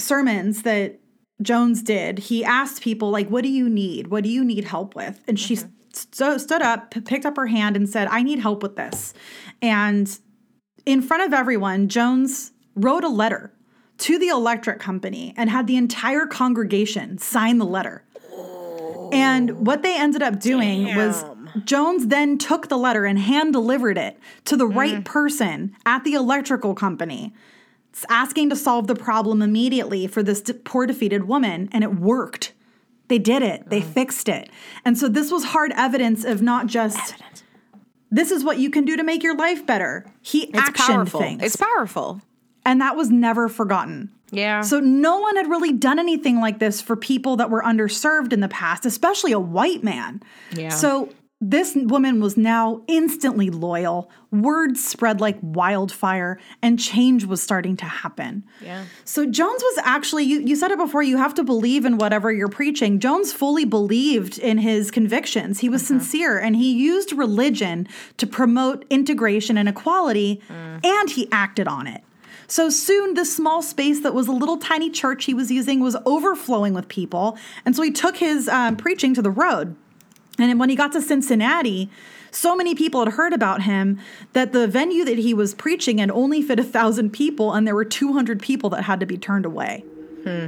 sermons that Jones did, he asked people like, "What do you need? What do you need help with?" And she mm-hmm. sto- stood up, p- picked up her hand, and said, "I need help with this." And in front of everyone, Jones wrote a letter to the electric company and had the entire congregation sign the letter. And oh. what they ended up doing was Jones then took the letter and hand delivered it to the right mm. person at the electrical company asking to solve the problem immediately for this poor defeated woman, and it worked. They did it. They mm. fixed it. And so this was hard evidence of not just this is what you can do to make your life better. He It's actioned powerful. things. It's powerful. and that was never forgotten. Yeah. So no one had really done anything like this for people that were underserved in the past, especially a white man. Yeah. So this woman was now instantly loyal. Words spread like wildfire, and change was starting to happen. Yeah. So Jones was actually, you, you said it before, you have to believe in whatever you're preaching. Jones fully believed in his convictions. He was sincere and he used religion to promote integration and equality, and he acted on it. So soon, this small space that was a little tiny church he was using was overflowing with people. And so he took his um, preaching to the road. And when he got to Cincinnati, so many people had heard about him that the venue that he was preaching in only fit a thousand people, and there were 200 people that had to be turned away. Hmm.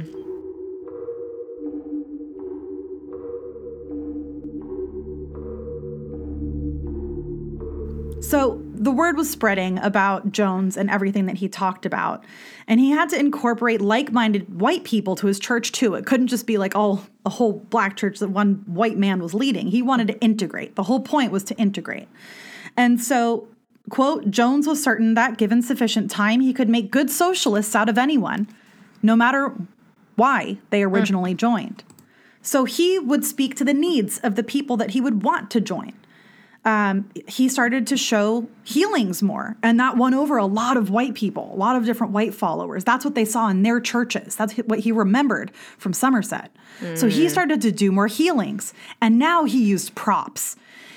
So the word was spreading about Jones and everything that he talked about. And he had to incorporate like minded white people to his church too. It couldn't just be like, oh, a whole black church that one white man was leading. He wanted to integrate. The whole point was to integrate. And so, quote, Jones was certain that given sufficient time, he could make good socialists out of anyone, no matter why they hmm. originally joined. So he would speak to the needs of the people that he would want to join um, he started to show healings more. And that won over a lot of white people, a lot of different white followers. That's what they saw in their churches. That's what he remembered from Somerset. So he started to do more healings. And now he used props.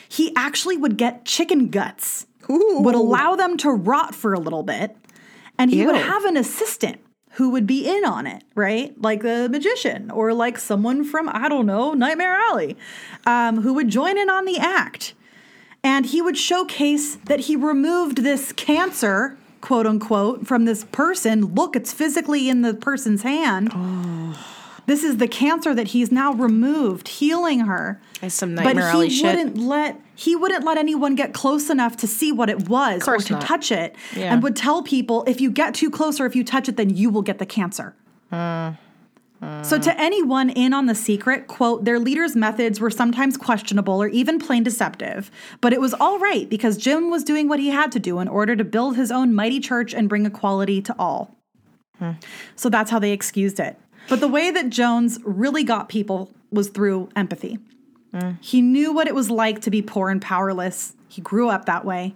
He actually would get chicken guts, would allow them to rot for a little bit, and he would have an assistant who would be in on it, right? Like the magician or like someone from, I don't know, Nightmare Alley, um, who would join in on the act and he would showcase that he removed this cancer quote unquote from this person look it's physically in the person's hand <sighs> this is the cancer that he's now removed healing her That's some but Nightmare he shit. wouldn't let he wouldn't let anyone get close enough to see what it was or to not. touch it Yeah. and would tell people if you get too close or if you touch it then you will get the cancer hmm. So, to anyone in on the secret, quote, their leader's methods were sometimes questionable or even plain deceptive, but it was all right because Jim was doing what he had to do in order to build his own mighty church and bring equality to all. So, that's how they excused it. But the way that Jones really got people was through empathy. He knew what it was like to be poor and powerless. He grew up that way.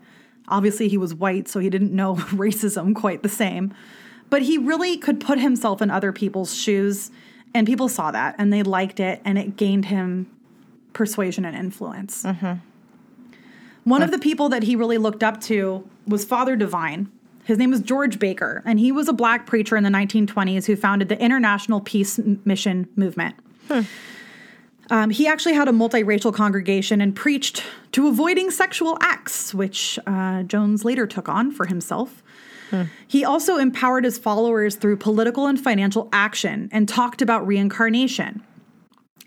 Obviously, he was white, so he didn't know <laughs> racism quite the same. But he really could put himself in other people's shoes, and people saw that and they liked it, and it gained him persuasion and influence. One of the people that he really looked up to was Father Divine. His name was George Baker, and he was a black preacher in the 1920s who founded the International Peace Mission Movement. Um, he actually had a multiracial congregation and preached to avoiding sexual acts, which uh, Jones later took on for himself. He also empowered his followers through political and financial action and talked about reincarnation.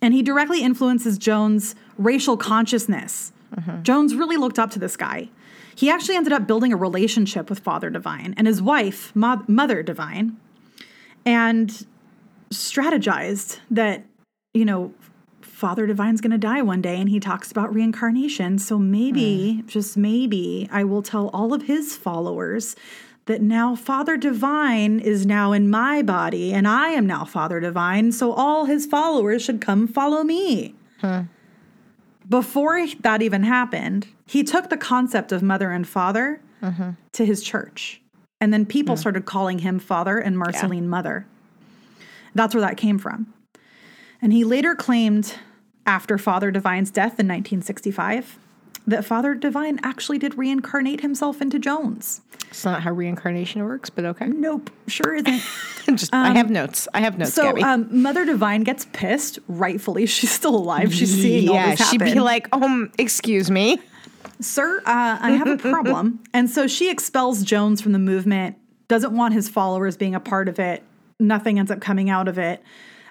And he directly influences Jones' racial consciousness. Jones really looked up to this guy. He actually ended up building a relationship with Father Divine and his wife, Mo- Mother Divine, and strategized that, you know, Father Divine's going to die one day and he talks about reincarnation. So maybe, hmm. just maybe, I will tell all of his followers that now Father Divine is now in my body and I am now Father Divine. So all his followers should come follow me. Hmm. Before that even happened, he took the concept of mother and father mm-hmm. to his church. And then people hmm. started calling him father and Marceline mother. That's where that came from. And he later claimed, after Father Divine's death in 1965, that Father Divine actually did reincarnate himself into Jones. It's not how reincarnation works, but okay. Nope, sure isn't. <laughs> Just I have notes. I have notes, so um, Mother Divine gets pissed, rightfully. <laughs> She's still alive. She's seeing all yeah, this she'd be like, um, excuse me. Sir, uh, I have a problem. <laughs> and so she expels Jones from the movement, doesn't want his followers being a part of it. Nothing ends up coming out of it.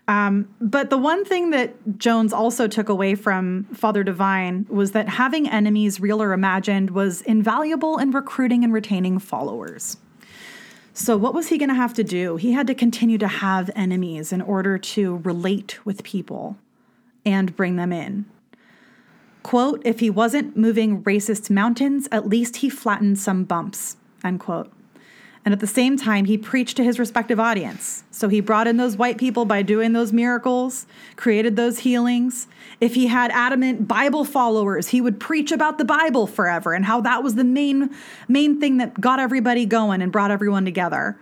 Um, but the one thing that Jones also took away from Father Divine was that having enemies, real or imagined, was invaluable in recruiting and retaining followers. So, what was he going to have to do? He had to continue to have enemies in order to relate with people and bring them in. Quote, if he wasn't moving racist mountains, at least he flattened some bumps, end quote. And at the same time, he preached to his respective audience. So he brought in those white people by doing those miracles, created those healings. If he had adamant Bible followers, he would preach about the Bible forever and how that was the main main thing that got everybody going and brought everyone together.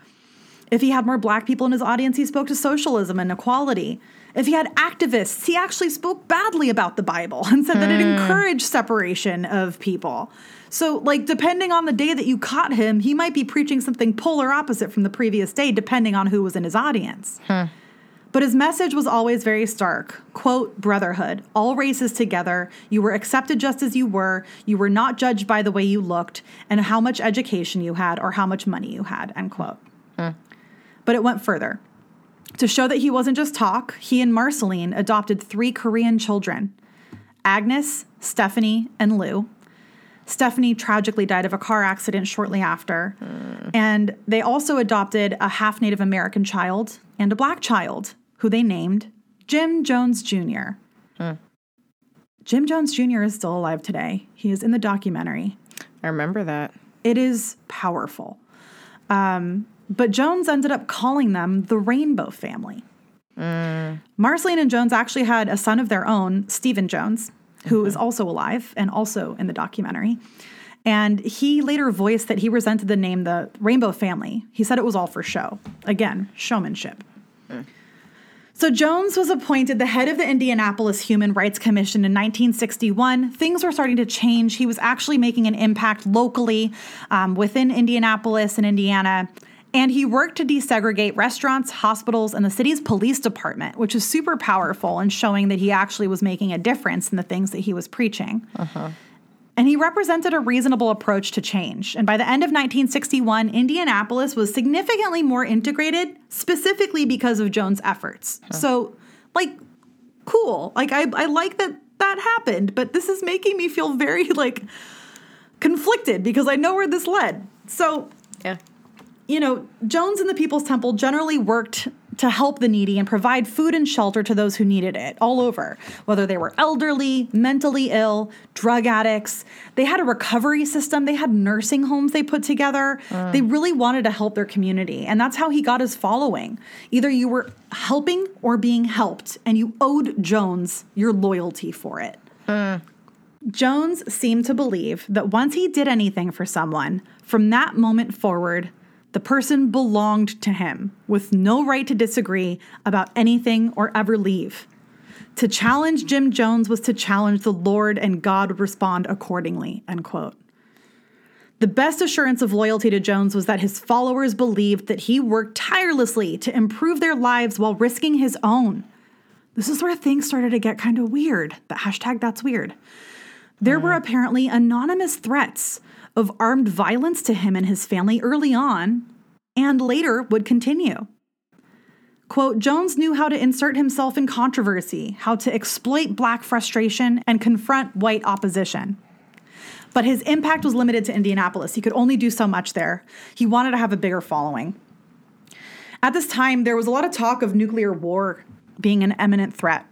If he had more black people in his audience, he spoke to socialism and equality. If he had activists, he actually spoke badly about the Bible <laughs> and said that it hmm. encouraged separation of people. So, like, depending on the day that you caught him, he might be preaching something polar opposite from the previous day, depending on who was in his audience. Hmm. But his message was always very stark. Quote, brotherhood, all races together. You were accepted just as you were. You were not judged by the way you looked and how much education you had or how much money you had, end quote. Hmm. But it went further. To show that he wasn't just talk, he and Marceline adopted three Korean children Agnes, Stephanie, and Lew. Stephanie tragically died of a car accident shortly after. And they also adopted a half Native American child and a black child who they named Jim Jones Jr. Jim Jones Jr. is still alive today. He is in the documentary. I remember that. It is powerful. Um, but Jones ended up calling them the Rainbow Family. Marceline and Jones actually had a son of their own, Stephen Jones, who is also alive and also in the documentary. And he later voiced that he resented the name the Rainbow Family. He said it was all for show. Again, showmanship. So Jones was appointed the head of the Indianapolis Human Rights Commission in 1961. Things were starting to change. He was actually making an impact locally um, within Indianapolis and Indiana. And he worked to desegregate restaurants, hospitals, and the city's police department, which is super powerful in showing that he actually was making a difference in the things that he was preaching. Uh-huh. And he represented a reasonable approach to change. And by the end of 1961, Indianapolis was significantly more integrated, specifically because of Jones' efforts. So, like, cool. Like, I, I like that that happened, but this is making me feel very, like, conflicted because I know where this led. So, Yeah. You know, Jones and the People's Temple generally worked to help the needy and provide food and shelter to those who needed it all over, whether they were elderly, mentally ill, drug addicts. They had a recovery system, they had nursing homes they put together. Mm. They really wanted to help their community. And that's how he got his following. Either you were helping or being helped, and you owed Jones your loyalty for it. Mm. Jones seemed to believe that once he did anything for someone, from that moment forward, the person belonged to him with no right to disagree about anything or ever leave. To challenge Jim Jones was to challenge the Lord, and God would respond accordingly. End quote. The best assurance of loyalty to Jones was that his followers believed that he worked tirelessly to improve their lives while risking his own. This is where things started to get kind of weird. The hashtag that's weird. There were uh-huh. apparently anonymous threats of armed violence to him and his family early on, and later would continue. Quote Jones knew how to insert himself in controversy, how to exploit black frustration, and confront white opposition. But his impact was limited to Indianapolis. He could only do so much there. He wanted to have a bigger following. At this time, there was a lot of talk of nuclear war being an imminent threat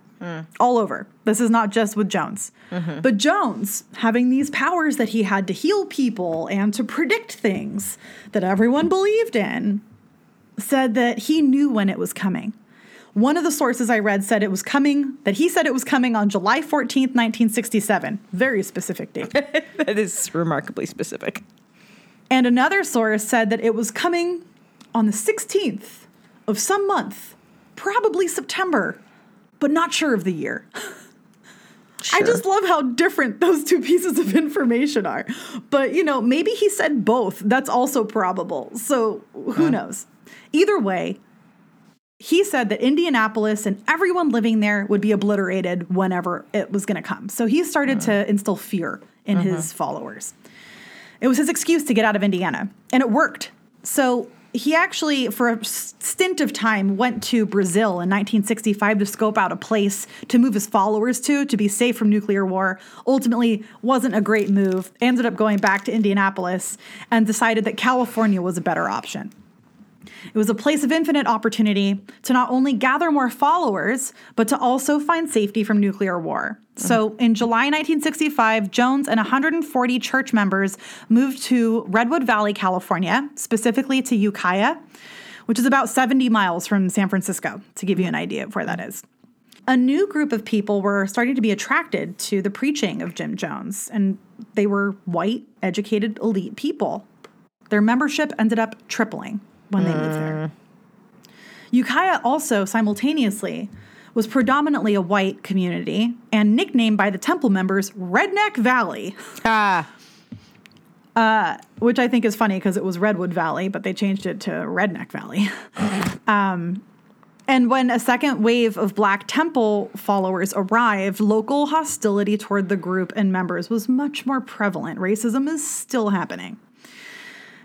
all over. This is not just with Jones. Mm-hmm. But Jones, having these powers that he had to heal people and to predict things that everyone believed in, said that he knew when it was coming. One of the sources I read said it was coming, that he said it was coming on July 14th, 1967. Very specific date. <laughs> That is remarkably specific. And another source said that it was coming on the 16th of some month, probably September, but not sure of the year. <laughs> I just love how different those two pieces of information are. But, you know, maybe he said both. That's also probable. So who knows? Either way, he said that Indianapolis and everyone living there would be obliterated whenever it was going to come. So he started to uh-huh. instill fear in his uh-huh. followers. It was his excuse to get out of Indiana, and it worked. So he actually, for a stint of time, went to Brazil in 1965 to scope out a place to move his followers to to be safe from nuclear war. Ultimately, wasn't a great move. Ended up going back to Indianapolis and decided that California was a better option. It was a place of infinite opportunity to not only gather more followers, but to also find safety from nuclear war. So mm-hmm. in July 1965, Jones and 140 church members moved to Redwood Valley, California, specifically to Ukiah, which is about 70 miles from San Francisco, to give you an idea of where that is. A new group of people were starting to be attracted to the preaching of Jim Jones, and they were white, educated, elite people. Their membership ended up tripling when they moved there. Ukiah also simultaneously was predominantly a white community and nicknamed by the temple members Redneck Valley, Ah, which I think is funny because it was Redwood Valley, but they changed it to Redneck Valley. <laughs> um, and when a second wave of Black Temple followers arrived, local hostility toward the group and members was much more prevalent. Racism is still happening.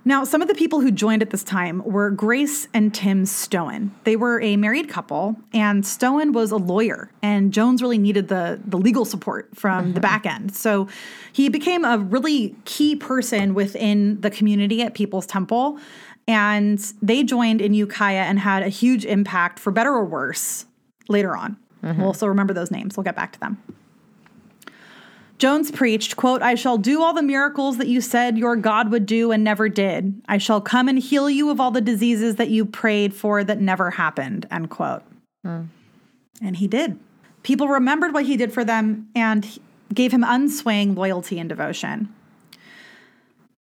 Now, some of the people who joined at this time were Grace and Tim Stoen. They were a married couple, and Stoen was a lawyer, and Jones really needed the, the legal support from the back end. So he became a really key person within the community at People's Temple, and they joined in Ukiah and had a huge impact, for better or worse, later on. Mm-hmm. We'll also remember those names. We'll get back to them. Jones preached, quote, I shall do all the miracles that you said your God would do and never did. I shall come and heal you of all the diseases that you prayed for that never happened, end quote. Hmm. And he did. People remembered what he did for them and gave him unswaying loyalty and devotion.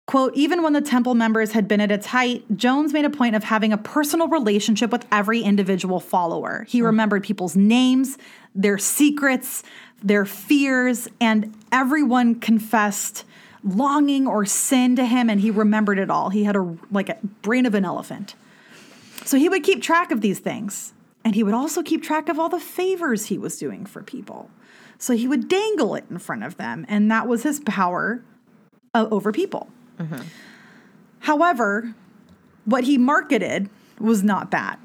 Quote, even when the temple members had been at its height, Jones made a point of having a personal relationship with every individual follower. He hmm. remembered people's names, their secrets, their fears, and everyone confessed longing or sin to him, and he remembered it all. He had a like a brain of an elephant. So he would keep track of these things. And he would also keep track of all the favors he was doing for people. So he would dangle it in front of them, and that was his power uh, over people. However, what he marketed was not that.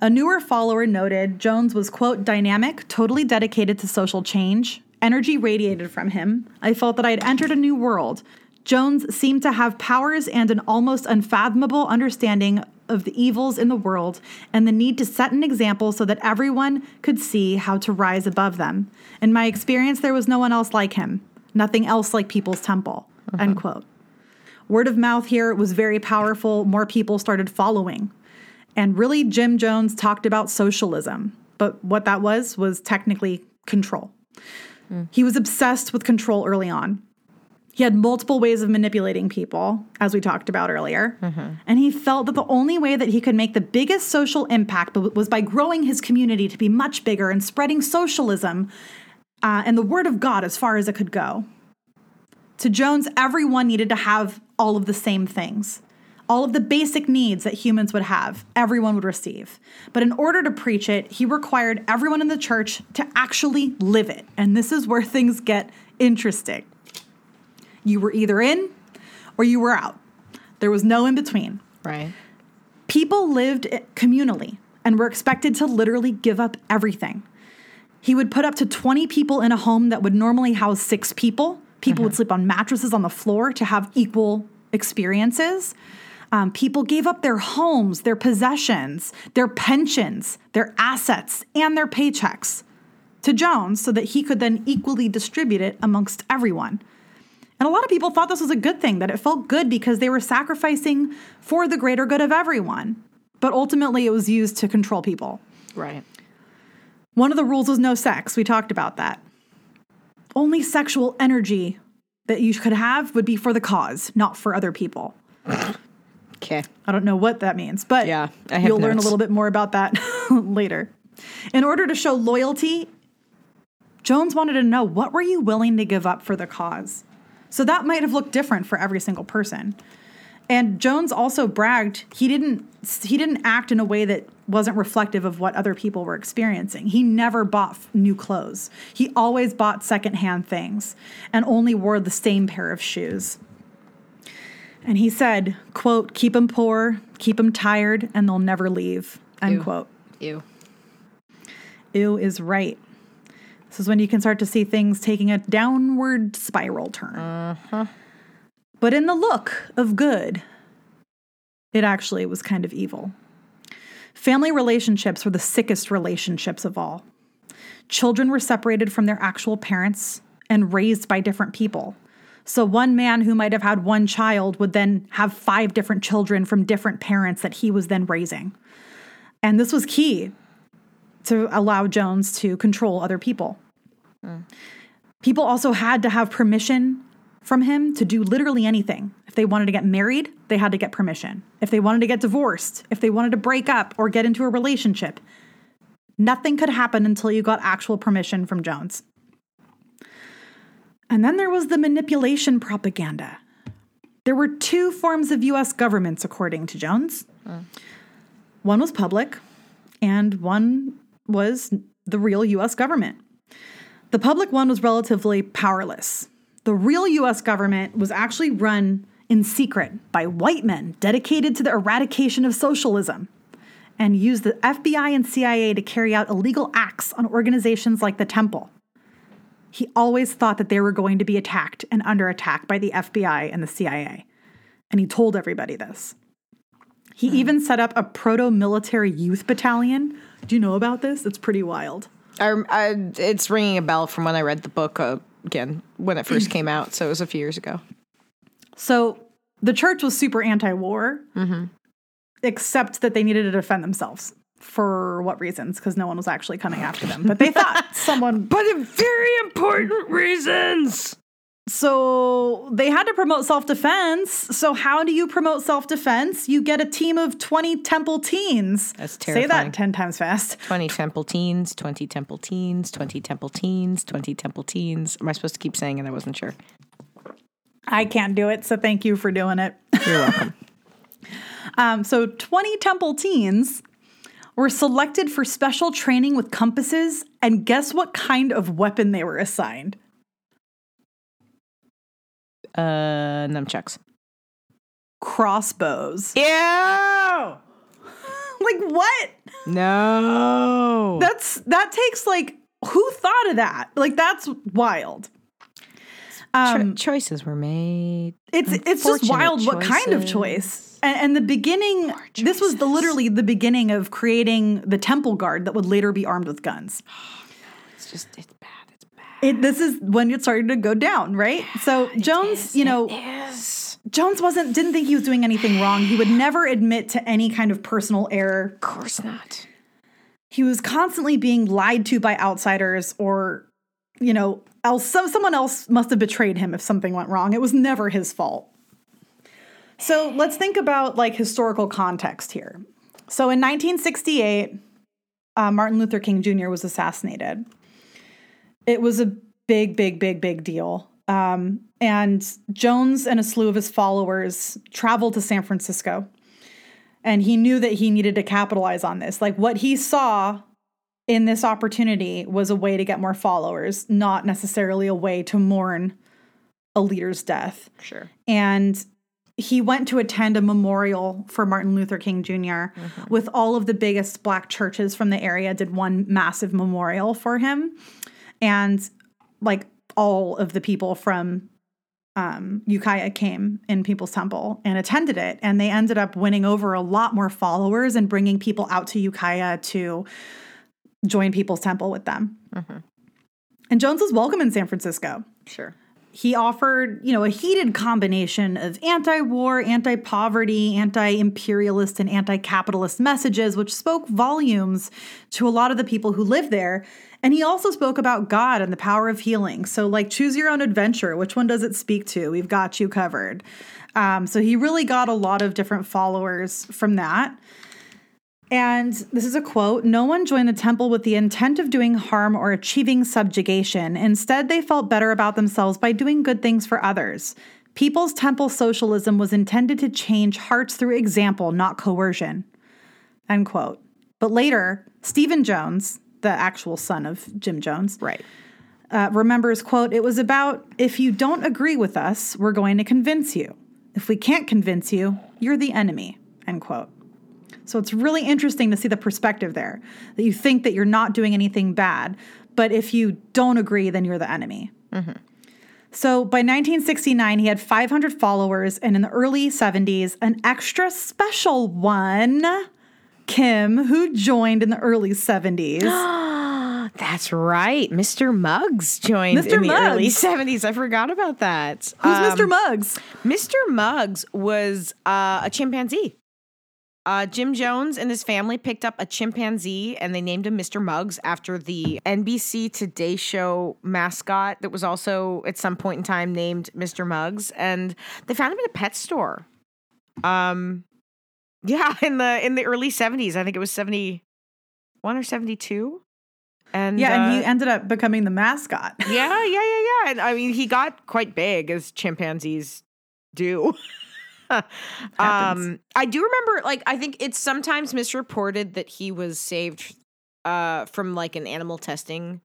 A newer follower noted Jones was, quote, dynamic, totally dedicated to social change. Energy radiated from him. I felt that I had entered a new world. Jones seemed to have powers and an almost unfathomable understanding of the evils in the world and the need to set an example so that everyone could see how to rise above them. In my experience, there was no one else like him, nothing else like People's Temple, uh-huh. end quote. Word of mouth here was very powerful. More people started following. And really, Jim Jones talked about socialism, but what that was was technically control. He was obsessed with control early on. He had multiple ways of manipulating people, as we talked about earlier. And he felt that the only way that he could make the biggest social impact was by growing his community to be much bigger and spreading socialism uh, and the word of God as far as it could go. To Jones, everyone needed to have all of the same things. All of the basic needs that humans would have, everyone would receive. But in order to preach it, he required everyone in the church to actually live it. And this is where <laughs> things get interesting. You were either in or you were out, there was no in between. right. People lived communally and were expected to literally give up everything. He would put up to 20 people in a home that would normally house six people. People would uh-huh. sleep on mattresses on the floor to have equal experiences. Um, people gave up their homes, their possessions, their pensions, their assets, and their paychecks to Jones so that he could then equally distribute it amongst everyone. And a lot of people thought this was a good thing, that it felt good because they were sacrificing for the greater good of everyone. But ultimately, it was used to control people. Right. One of the rules was no sex. We talked about that. Only sexual energy that you could have would be for the cause, not for other people. Okay. I don't know what that means, but Yeah, you'll learn a little bit more about that <laughs> later. In order to show loyalty, Jones wanted to know what were you willing to give up for the cause? So that might have looked different for every single person. And Jones also bragged he didn't he didn't act in a way that wasn't reflective of what other people were experiencing. He never bought new clothes. He always bought secondhand things and only wore the same pair of shoes. And he said, quote, keep them poor, keep them tired, and they'll never leave, end Ew. quote. Ew. Ew is right. This is when you can start to see things taking a downward spiral turn. Uh-huh. But in the look of good, it actually was kind of evil. Family relationships were the sickest relationships of all. Children were separated from their actual parents and raised by different people. So, one man who might have had one child would then have five different children from different parents that he was then raising. And this was key to allow Jones to control other people. Hmm. People also had to have permission from him to do literally anything. If they wanted to get married, they had to get permission. If they wanted to get divorced, if they wanted to break up or get into a relationship, nothing could happen until you got actual permission from Jones. And then there was the manipulation propaganda. There were two forms of US governments, according to Jones. One was public, and one was the real US government. The public one was relatively powerless. The real US government was actually run in secret by white men dedicated to the eradication of socialism and used the FBI and CIA to carry out illegal acts on organizations like the Temple. He always thought that they were going to be attacked and under attack by the FBI and the CIA. And he told everybody this. He even set up a proto military youth battalion. Do you know about this? It's pretty wild. I, I, it's ringing a bell from when I read the book uh, again when it first came out. So it was a few years ago. So the church was super anti war, except that they needed to defend themselves. For what reasons? Because no one was actually coming after them. But they thought <laughs> someone. But very important reasons. So they had to promote self defense. So, how do you promote self defense? You get a team of 20 temple teens. That's terrifying Say that 10 times fast. 20 temple teens, 20 temple teens, 20 temple teens, 20 temple teens. Am I supposed to keep saying it? I wasn't sure. I can't do it. So, thank you for doing it. You're welcome. <laughs> Um, so, 20 temple teens were selected for special training with compasses. And guess what kind of weapon they were assigned? uh, nunchucks. Crossbows. Ew! <laughs> Like, what? No. That's that takes like who thought of that? Like that's wild. Um, Cho- choices were made. it's it's just wild. What kind of choice? And, and the beginning. This was the literally the beginning of creating the temple guard that would later be armed with guns. Oh, it's just, it's bad. It's bad. It, this is when it started to go down, right? So Jones, you know. Jones wasn't didn't think he was doing anything wrong. He would never admit to any kind of personal error. Of course not. he was constantly being lied to by outsiders or you know else some, someone else must have betrayed him if something went wrong it was never his fault so let's think about like historical context here so in 1968 uh, martin luther king jr was assassinated it was a big big big big deal um, and jones and a slew of his followers traveled to san francisco and he knew that he needed to capitalize on this. Like what he saw in this opportunity was a way to get more followers, not necessarily a way to mourn a leader's death. Sure. And he went to attend a memorial for Martin Luther King junior with all of the biggest black churches from the area did one massive memorial for him. And like all of the people from um, Ukiah came in People's Temple and attended it, and they ended up winning over a lot more followers and bringing people out to Ukiah to join People's Temple with them. And Jones was welcome in San Francisco. Sure. He offered, you know, a heated combination of anti-war, anti-poverty, anti-imperialist, and anti-capitalist messages, which spoke volumes to a lot of the people who live there. And he also spoke about God and the power of healing. So, like, choose your own adventure. Which one does it speak to? We've got you covered. Um, so he really got a lot of different followers from that. And this is a quote No one joined the temple with the intent of doing harm or achieving subjugation. Instead, they felt better about themselves by doing good things for others. People's Temple socialism was intended to change hearts through example, not coercion. End quote. But later, Stephen Jones, the actual son of Jim Jones, Right. uh, remembers, quote, it was about if you don't agree with us, we're going to convince you. If we can't convince you, you're the enemy, end quote. So it's really interesting to see the perspective there that you think that you're not doing anything bad, but if you don't agree, then you're the enemy. So by 1969, he had 500 followers, and in the early 70s, an extra special one, Kim, who joined in the early 70s. <gasps> That's right. Mr. Muggs joined Mr. in the early 70s. I forgot about that. Who's Um, Mr. Muggs? Mr. Muggs was uh, a chimpanzee. Uh, Jim Jones and his family picked up a chimpanzee and they named him Mr. Muggs after the NBC Today Show mascot that was also at some point in time named Mr. Muggs. And they found him in a pet store. Um, yeah, <laughs> in the in the early seventies, I think it was seventy one or seventy two. And Yeah, and he uh, ended up becoming the mascot. yeah, yeah, yeah, yeah. <laughs> And I mean, he got quite big as chimpanzees do. <laughs> <laughs> Happens. um, I do remember, like, I think it's sometimes misreported that he was saved uh, from like an animal testing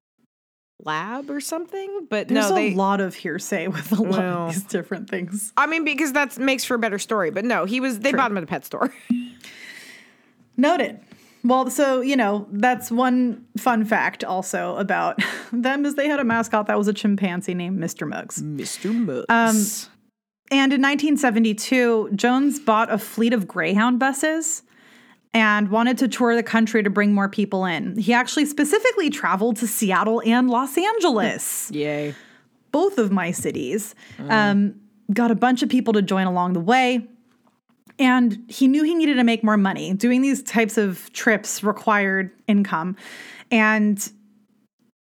lab or something. But There's no, a they. lot of hearsay with a lot Well. of these different things. I mean, because that makes for a better story. But no, he was. They True. bought him at a pet store. <laughs> Noted. Well, so, you know, that's one fun fact also about <laughs> them is they had a mascot that was a chimpanzee named Mr. Muggs. Mr. Muggs. Um, And in 1972, Jones bought a fleet of Greyhound buses and wanted to tour the country to bring more people in. He actually specifically traveled to Seattle and Los Angeles, <laughs> Yay. both of my cities. Um, got a bunch of people to join along the way. And he knew he needed to make more money. Doing these types of trips required income. And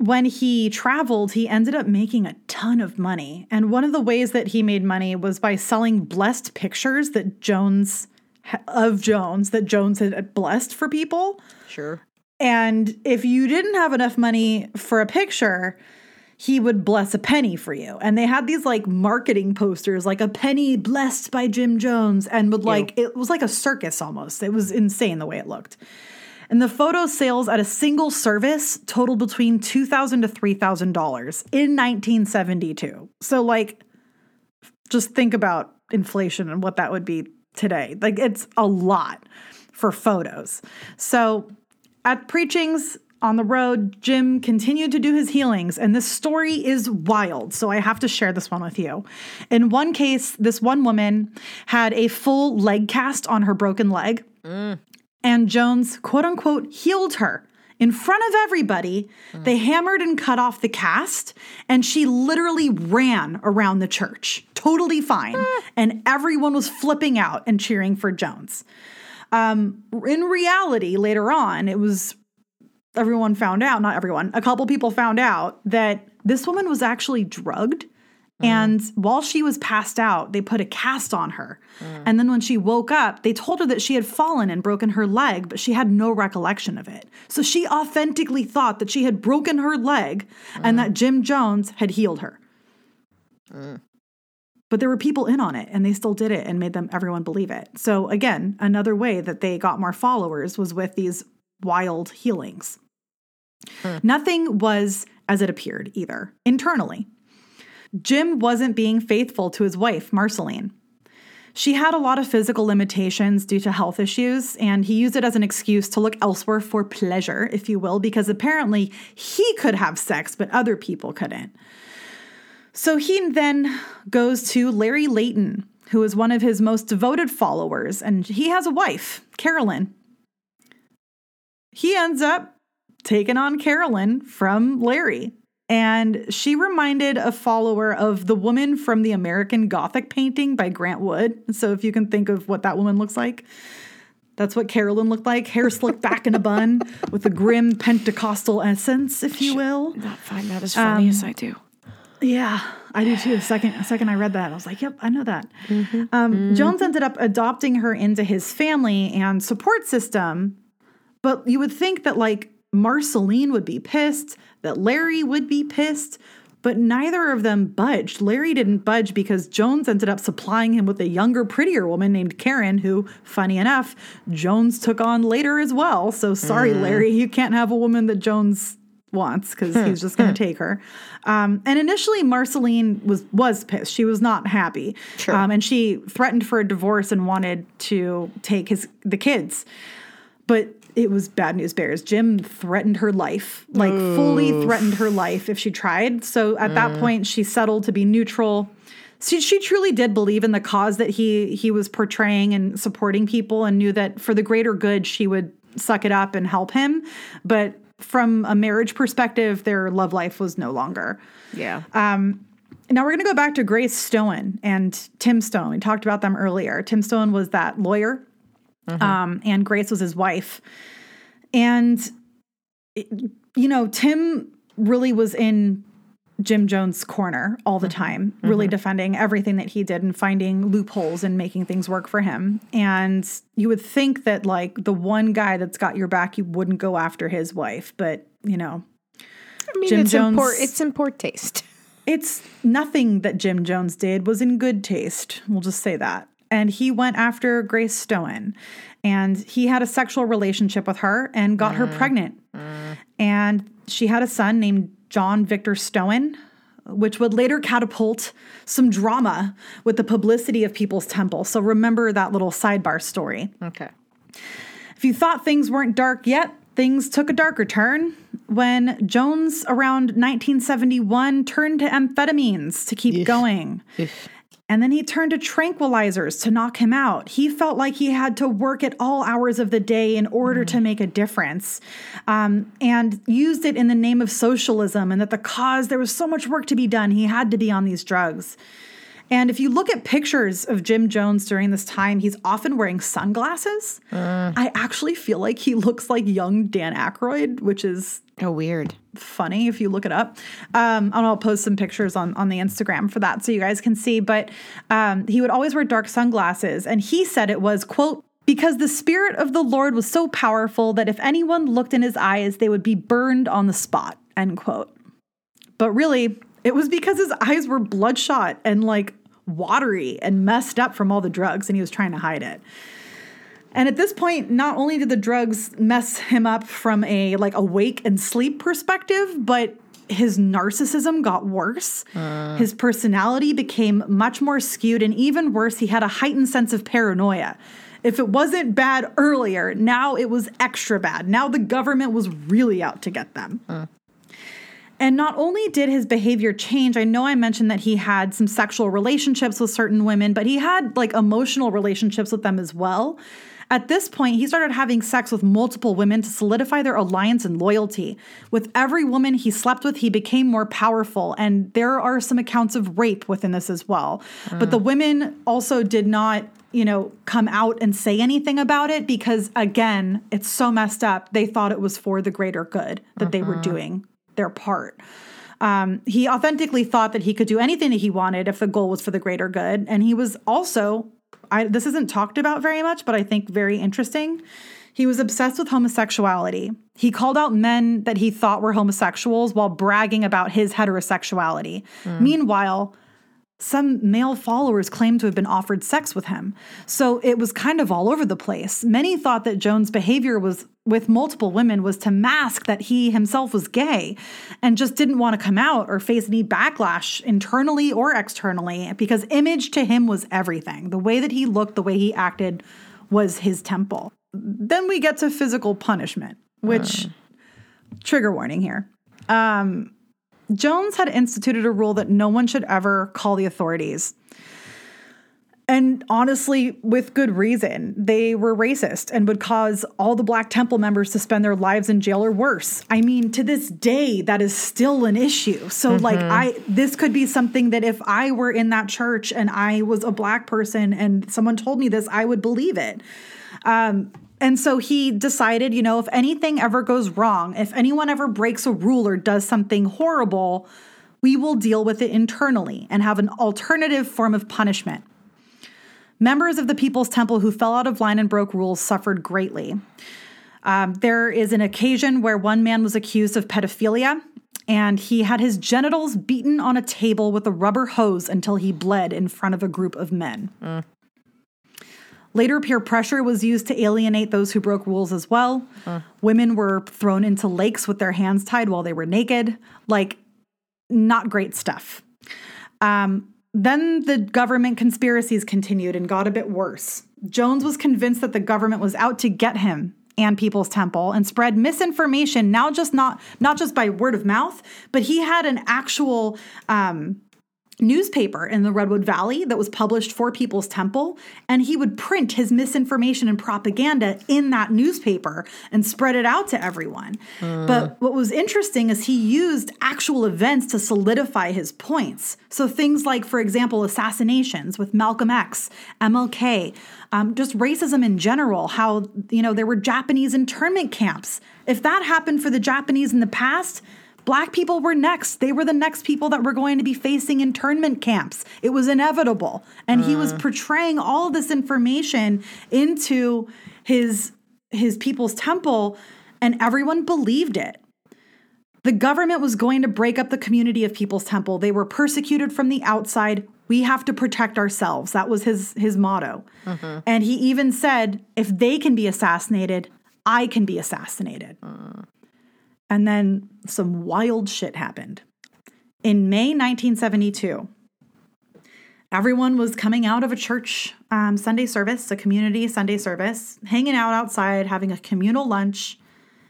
when he traveled, he ended up making a ton of money. And one of the ways that he made money was by selling blessed pictures that Jones of Jones that Jones had blessed for people. Sure. And if you didn't have enough money for a picture, he would bless a penny for you. And they had these like marketing posters, like a penny blessed by Jim Jones, and would like, it was like a circus almost. It was insane the way it looked. And the photo sales at a single service totaled between 2,000 to $3,000 in 1972. So, like, just think about inflation and what that would be today. Like, it's a lot for photos. So, at preachings on the road, Jim continued to do his healings, and this story is wild. So I have to share this one with you. In one case, this one woman had a full leg cast on her broken leg, mm. And Jones, quote unquote, healed her. In front of everybody, they hammered and cut off the cast, and she literally ran around the church, totally fine. And everyone was flipping out and cheering for Jones Um, in reality, later on, it was everyone found out, not everyone, a couple people found out that this woman was actually drugged. Mm-hmm. And while she was passed out, they put a cast on her. Mm. And then when she woke up, they told her that she had fallen and broken her leg, but she had no recollection of it. So she authentically thought that she had broken her leg and mm. that Jim Jones had healed her. Mm. But there were people in on it and they still did it and made them everyone believe it. So again, another way that they got more followers was with these wild healings. Hmm. Nothing was as it appeared either internally. Jim wasn't being faithful to his wife, Marceline. She had a lot of physical limitations due to health issues, and he used it as an excuse to look elsewhere for pleasure, if you will, because apparently he could have sex, but other people couldn't. So he then goes to Larry Layton, who is one of his most devoted followers, and he has a wife, Carolyn. He ends up taking on Carolyn from Larry. And she reminded a follower of the woman from the American Gothic painting by Grant Wood. So if you can think of what that woman looks like, that's what Carolyn looked like. Hair slicked back in a bun <laughs> with a grim Pentecostal essence, if you will. Not find that as funny as um, I do. Yeah, I do too. The Second, second I read that, I was like, "Yep, I know that." Mm-hmm. Um, mm-hmm. Jones ended up adopting her into his family and support system, but you would think that like Marceline would be pissed, that Larry would be pissed, but neither of them budged. Larry didn't budge because Jones ended up supplying him with a younger, prettier woman named Karen, who, funny enough, Jones took on later as well. So sorry, Larry, you can't have a woman that Jones wants because he's just going to take her. Um, and initially, Marceline was was pissed. She was not happy, Sure. um, and she threatened for a divorce and wanted to take his the kids. But it was bad news bears. Jim threatened her life, like fully threatened her life if she tried. So at that point, she settled to be neutral. She, she truly did believe in the cause that he he was portraying and supporting people, and knew that for the greater good, she would suck it up and help him. But from a marriage perspective, their love life was no longer. Yeah. Um, Now we're going to go back to Grace Stoen and Tim Stoen. We talked about them earlier. Tim Stoen was that lawyer, Mm-hmm. um, and Grace was his wife. And, it- you know, Tim really was in Jim Jones' corner all the mm-hmm. time, really mm-hmm. defending everything that he did and finding loopholes and making things work for him. And you would think that, like, the one guy that's got your back, you wouldn't go after his wife. But, you know, I mean, Jim it's in poor, Jones- it's in poor taste. it's nothing that Jim Jones did was in good taste. We'll just say that. And he went after Grace Stoen. and he had a sexual relationship with her and got her mm. pregnant. Mm. And she had a son named John Victor Stoen, which would later catapult some drama with the publicity of People's Temple. So remember that little sidebar story. Okay. If you thought things weren't dark yet, things took a darker turn when Jones, around 1971, turned to amphetamines to keep going. And then he turned to tranquilizers to knock him out. He felt like he had to work at all hours of the day in order to make a difference um, and used it in the name of socialism and that the cause, there was so much work to be done. He had to be on these drugs. And if you look at pictures of Jim Jones during this time, he's often wearing sunglasses. I actually feel like he looks like young Dan Aykroyd, which is Oh, weird. funny if you look it up. Um, and I'll post some pictures on, on the Instagram for that so you guys can see. But um, he would always wear dark sunglasses. And he said it was, quote, because the spirit of the Lord was so powerful that if anyone looked in his eyes, they would be burned on the spot, end quote. But really, it was because his eyes were bloodshot and like watery and messed up from all the drugs, and he was trying to hide it. And at this point, not only did the drugs mess him up from a like awake and sleep perspective, but his narcissism got worse. Uh. His personality became much more skewed, and even worse, he had a heightened sense of paranoia. If it wasn't bad earlier, now it was extra bad. Now the government was really out to get them. And not only did his behavior change, I know I mentioned that he had some sexual relationships with certain women, but he had like emotional relationships with them as well. At this point, he started having sex with multiple women to solidify their alliance and loyalty. With every woman he slept with, he became more powerful, and there are some accounts of rape within this as well. Mm. But the women also did not, you know, come out and say anything about it because, again, it's so messed up. They thought it was for the greater good that they were mm-hmm. doing their part. Um, he authentically thought that he could do anything that he wanted if the goal was for the greater good. And he was also, I, this isn't talked about very much, but I think very interesting. He was obsessed with homosexuality. He called out men that he thought were homosexuals while bragging about his heterosexuality. Meanwhile, some male followers claimed to have been offered sex with him. So it was kind of all over the place. Many thought that Jones' behavior was with multiple women was to mask that he himself was gay and just didn't want to come out or face any backlash internally or externally because image to him was everything. The way that he looked, the way he acted was his temple. Then we get to physical punishment, which trigger warning here. Um, Jones had instituted a rule that no one should ever call the authorities. And honestly, with good reason. They were racist and would cause all the Black Temple members to spend their lives in jail or worse. I mean, to this day, that is still an issue. So, like, I this could be something that if I were in that church and I was a black person and someone told me this, I would believe it. Um, and so he decided, you know, if anything ever goes wrong, if anyone ever breaks a rule or does something horrible, we will deal with it internally and have an alternative form of punishment. Members of the People's Temple who fell out of line and broke rules suffered greatly. Um, there is an occasion where one man was accused of pedophilia and he had his genitals beaten on a table with a rubber hose until he bled in front of a group of men. Later, peer pressure was used to alienate those who broke rules as well. Women were thrown into lakes with their hands tied while they were naked. Like, not great stuff. Um, then the government conspiracies continued and got a bit worse. Jones was convinced that the government was out to get him and People's Temple and spread misinformation. Now, just not not just by word of mouth, but he had an actual um, newspaper in the Redwood Valley that was published for People's Temple, and he would print his misinformation and propaganda in that newspaper and spread it out to everyone. But what was interesting is he used actual events to solidify his points. So things like, for example, assassinations with Malcolm X, MLK, um, just racism in general, how, you know, there were Japanese internment camps. If that happened for the Japanese in the past, Black people were next. They were the next people that were going to be facing internment camps. It was inevitable. And he was mm. portraying all this information into his his people's temple and everyone believed it. The government was going to break up the community of People's Temple. They were persecuted from the outside. We have to protect ourselves. That was his his motto. Mm-hmm. And he even said, if they can be assassinated, I can be assassinated. Mm. And then some wild shit happened. In May 1972, everyone was coming out of a church um, Sunday service, a community Sunday service, hanging out outside, having a communal lunch,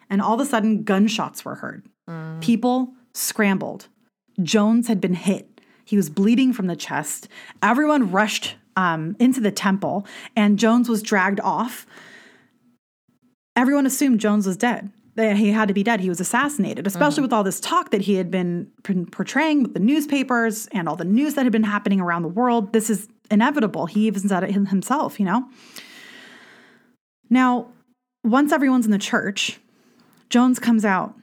and all of a sudden, gunshots were heard. People scrambled. Jones had been hit. He was bleeding from the chest. Everyone rushed um, into the temple, and Jones was dragged off. Everyone assumed Jones was dead he had to be dead. He was assassinated, especially mm-hmm. with all this talk that he had been portraying with the newspapers and all the news that had been happening around the world. This is inevitable. He even said it himself, you know? Now, once everyone's in the church, Jones comes out.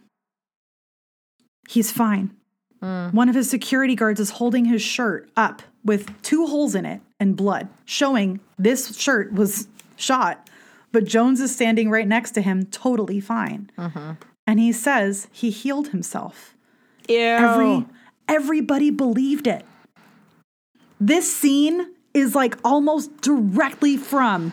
He's fine. Mm. One of his security guards is holding his shirt up with two holes in it and blood, showing this shirt was shot but Jones is standing right next to him, totally fine. Mm-hmm. And he says he healed himself. Ew. Every everybody believed it. This scene is like almost directly from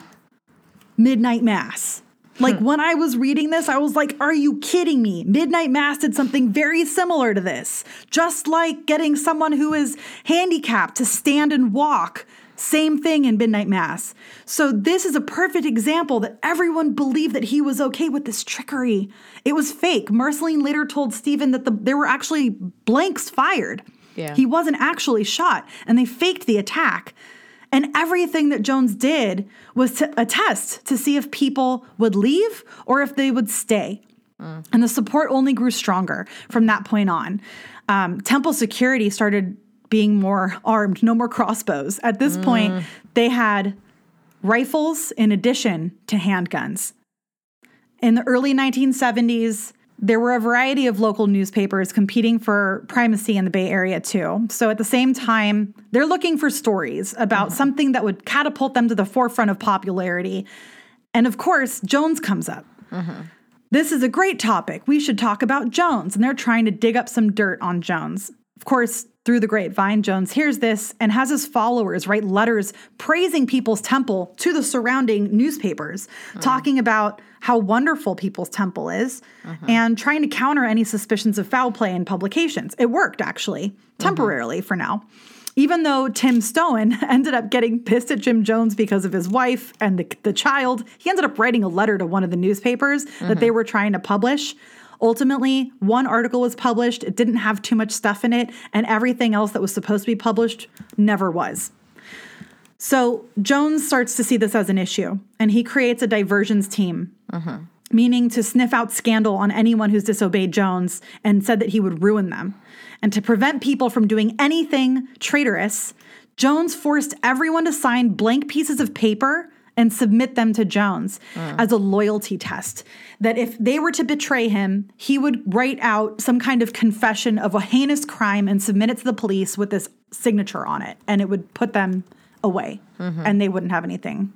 Midnight Mass. Like hmm. when I was reading this, I was like, are you kidding me? Midnight Mass did something very similar to this. Just like getting someone who is handicapped to stand and walk. Same thing in Midnight Mass. So this is a perfect example that everyone believed that he was okay with this trickery. It was fake. Marceline later told Stephen that the, there were actually blanks fired. Yeah. He wasn't actually shot, and they faked the attack. And everything that Jones did was to attest to see if people would leave or if they would stay. And the support only grew stronger from that point on. Um, temple security started being more armed, no more crossbows. At this mm. point, they had rifles in addition to handguns. In the early 1970s, there were a variety of local newspapers competing for primacy in the Bay Area, too. So at the same time, they're looking for stories about mm-hmm. something that would catapult them to the forefront of popularity. And of course, Jones comes up. Mm-hmm. This is a great topic. We should talk about Jones. And they're trying to dig up some dirt on Jones. Of course, through the grapevine, Jones hears this and has his followers write letters praising People's Temple to the surrounding newspapers, mm. talking about how wonderful People's Temple is mm-hmm. and trying to counter any suspicions of foul play in publications. It worked, actually, mm-hmm. temporarily for now. Even though Tim Stoen <laughs> ended up getting pissed at Jim Jones because of his wife and the, the child, he ended up writing a letter to one of the newspapers that mm-hmm. they were trying to publish. Ultimately, one article was published. It didn't have too much stuff in it, and everything else that was supposed to be published never was. So Jones starts to see this as an issue, and he creates a diversions team, mm-hmm. meaning to sniff out scandal on anyone who's disobeyed Jones and said that he would ruin them. And to prevent people from doing anything traitorous, Jones forced everyone to sign blank pieces of paper and submit them to Jones mm. as a loyalty test. That if they were to betray him, he would write out some kind of confession of a heinous crime and submit it to the police with this signature on it, and it would put them away, mm-hmm. and they wouldn't have anything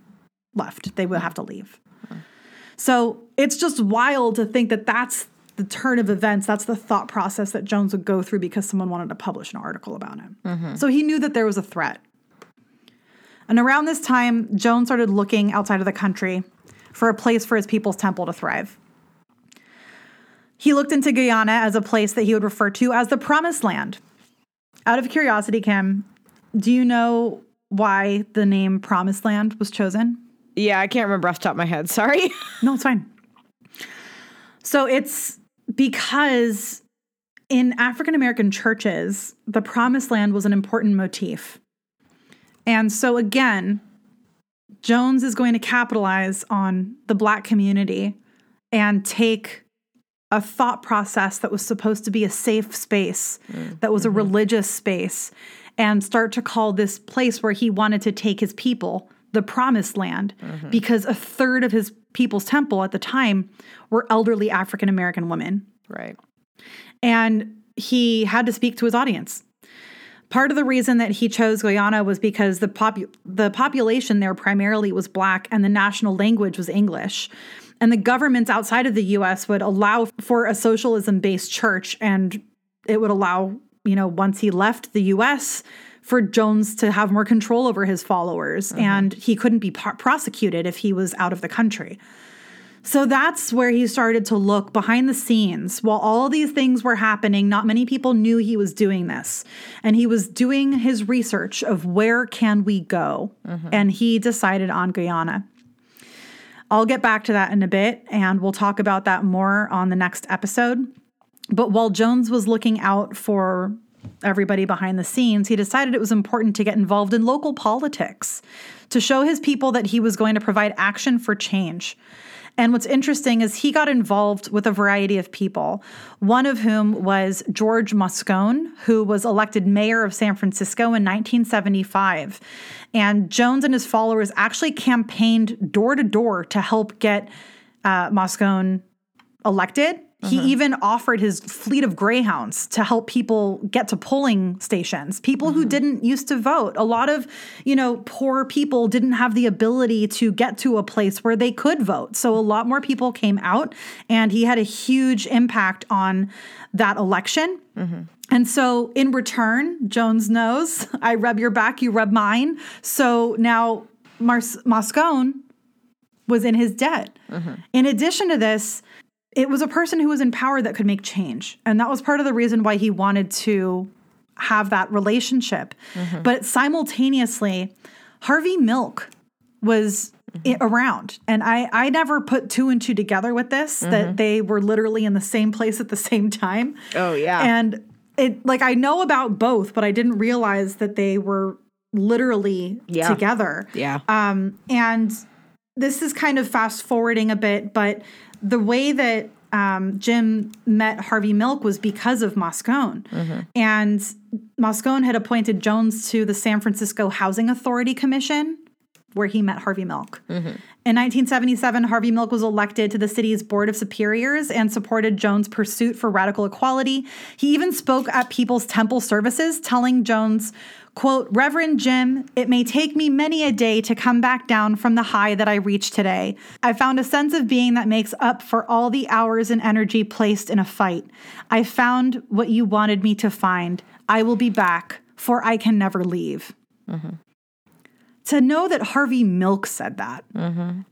left. They would have to leave. Mm. So it's just wild to think that that's the turn of events. That's the thought process that Jones would go through because someone wanted to publish an article about him. Mm-hmm. So he knew that there was a threat. And around this time, Jones started looking outside of the country for a place for his people's temple to thrive. He looked into Guyana as a place that he would refer to as the promised land. Out of curiosity, Kim, do you know why the name promised land was chosen? Yeah, I can't remember off the top of my head. <laughs> Sorry. No, it's fine. So it's because in African American churches, the promised land was an important motif. And so again, Jones is going to capitalize on the black community and take a thought process that was supposed to be a safe space, mm, that was a mm-hmm. religious space, and start to call this place where he wanted to take his people the promised land mm-hmm. because a third of his people's temple at the time were elderly African American women. Right. And he had to speak to his audience. Part of the reason that he chose Guyana was because the popu- the population there primarily was black and the national language was English. And the governments outside of the US would allow for a socialism based church and it would allow, you know, once he left the US for Jones to have more control over his followers mm-hmm. and he couldn't be pro- prosecuted if he was out of the country. So that's where he started to look behind the scenes. While all these things were happening, not many people knew he was doing this. And he was doing his research of where can we go? Mm-hmm. And he decided on Guyana. I'll get back to that in a bit and we'll talk about that more on the next episode. But while Jones was looking out for everybody behind the scenes, he decided it was important to get involved in local politics to show his people that he was going to provide action for change. And what's interesting is he got involved with a variety of people, one of whom was George Moscone, who was elected mayor of San Francisco in 1975. And Jones and his followers actually campaigned door to door to help get uh, Moscone elected. He mm-hmm. even offered his fleet of greyhounds to help people get to polling stations. People who mm-hmm. didn't used to vote. A lot of, you know, poor people didn't have the ability to get to a place where they could vote. So a lot more people came out and he had a huge impact on that election. Mm-hmm. And so in return, Jones knows, <laughs> I rub your back, you rub mine. So now Mars- Moscone was in his debt. In addition to this, it was a person who was in power that could make change. And that was part of the reason why he wanted to have that relationship. Mm-hmm. But simultaneously, Harvey Milk was i- mm-hmm. around. And I, I never put two and two together with this, that mm-hmm. they were literally in the same place at the same time. Oh, yeah. And it like I know about both, but I didn't realize that they were literally Yeah. together. Yeah. Um, and this is kind of fast forwarding a bit, but the way that um, Jim met Harvey Milk was because of Moscone. And Moscone had appointed Jones to the San Francisco Housing Authority Commission, where he met Harvey Milk. Mm-hmm. In 1977, Harvey Milk was elected to the city's Board of Superiors and supported Jones' pursuit for radical equality. He even spoke at People's Temple services, telling Jones, quote, Reverend Jim, it may take me many a day to come back down from the high that I reached today. I found a sense of being that makes up for all the hours and energy placed in a fight. I found what you wanted me to find. I will be back, for I can never leave mm-hmm. To know that Harvey Milk said that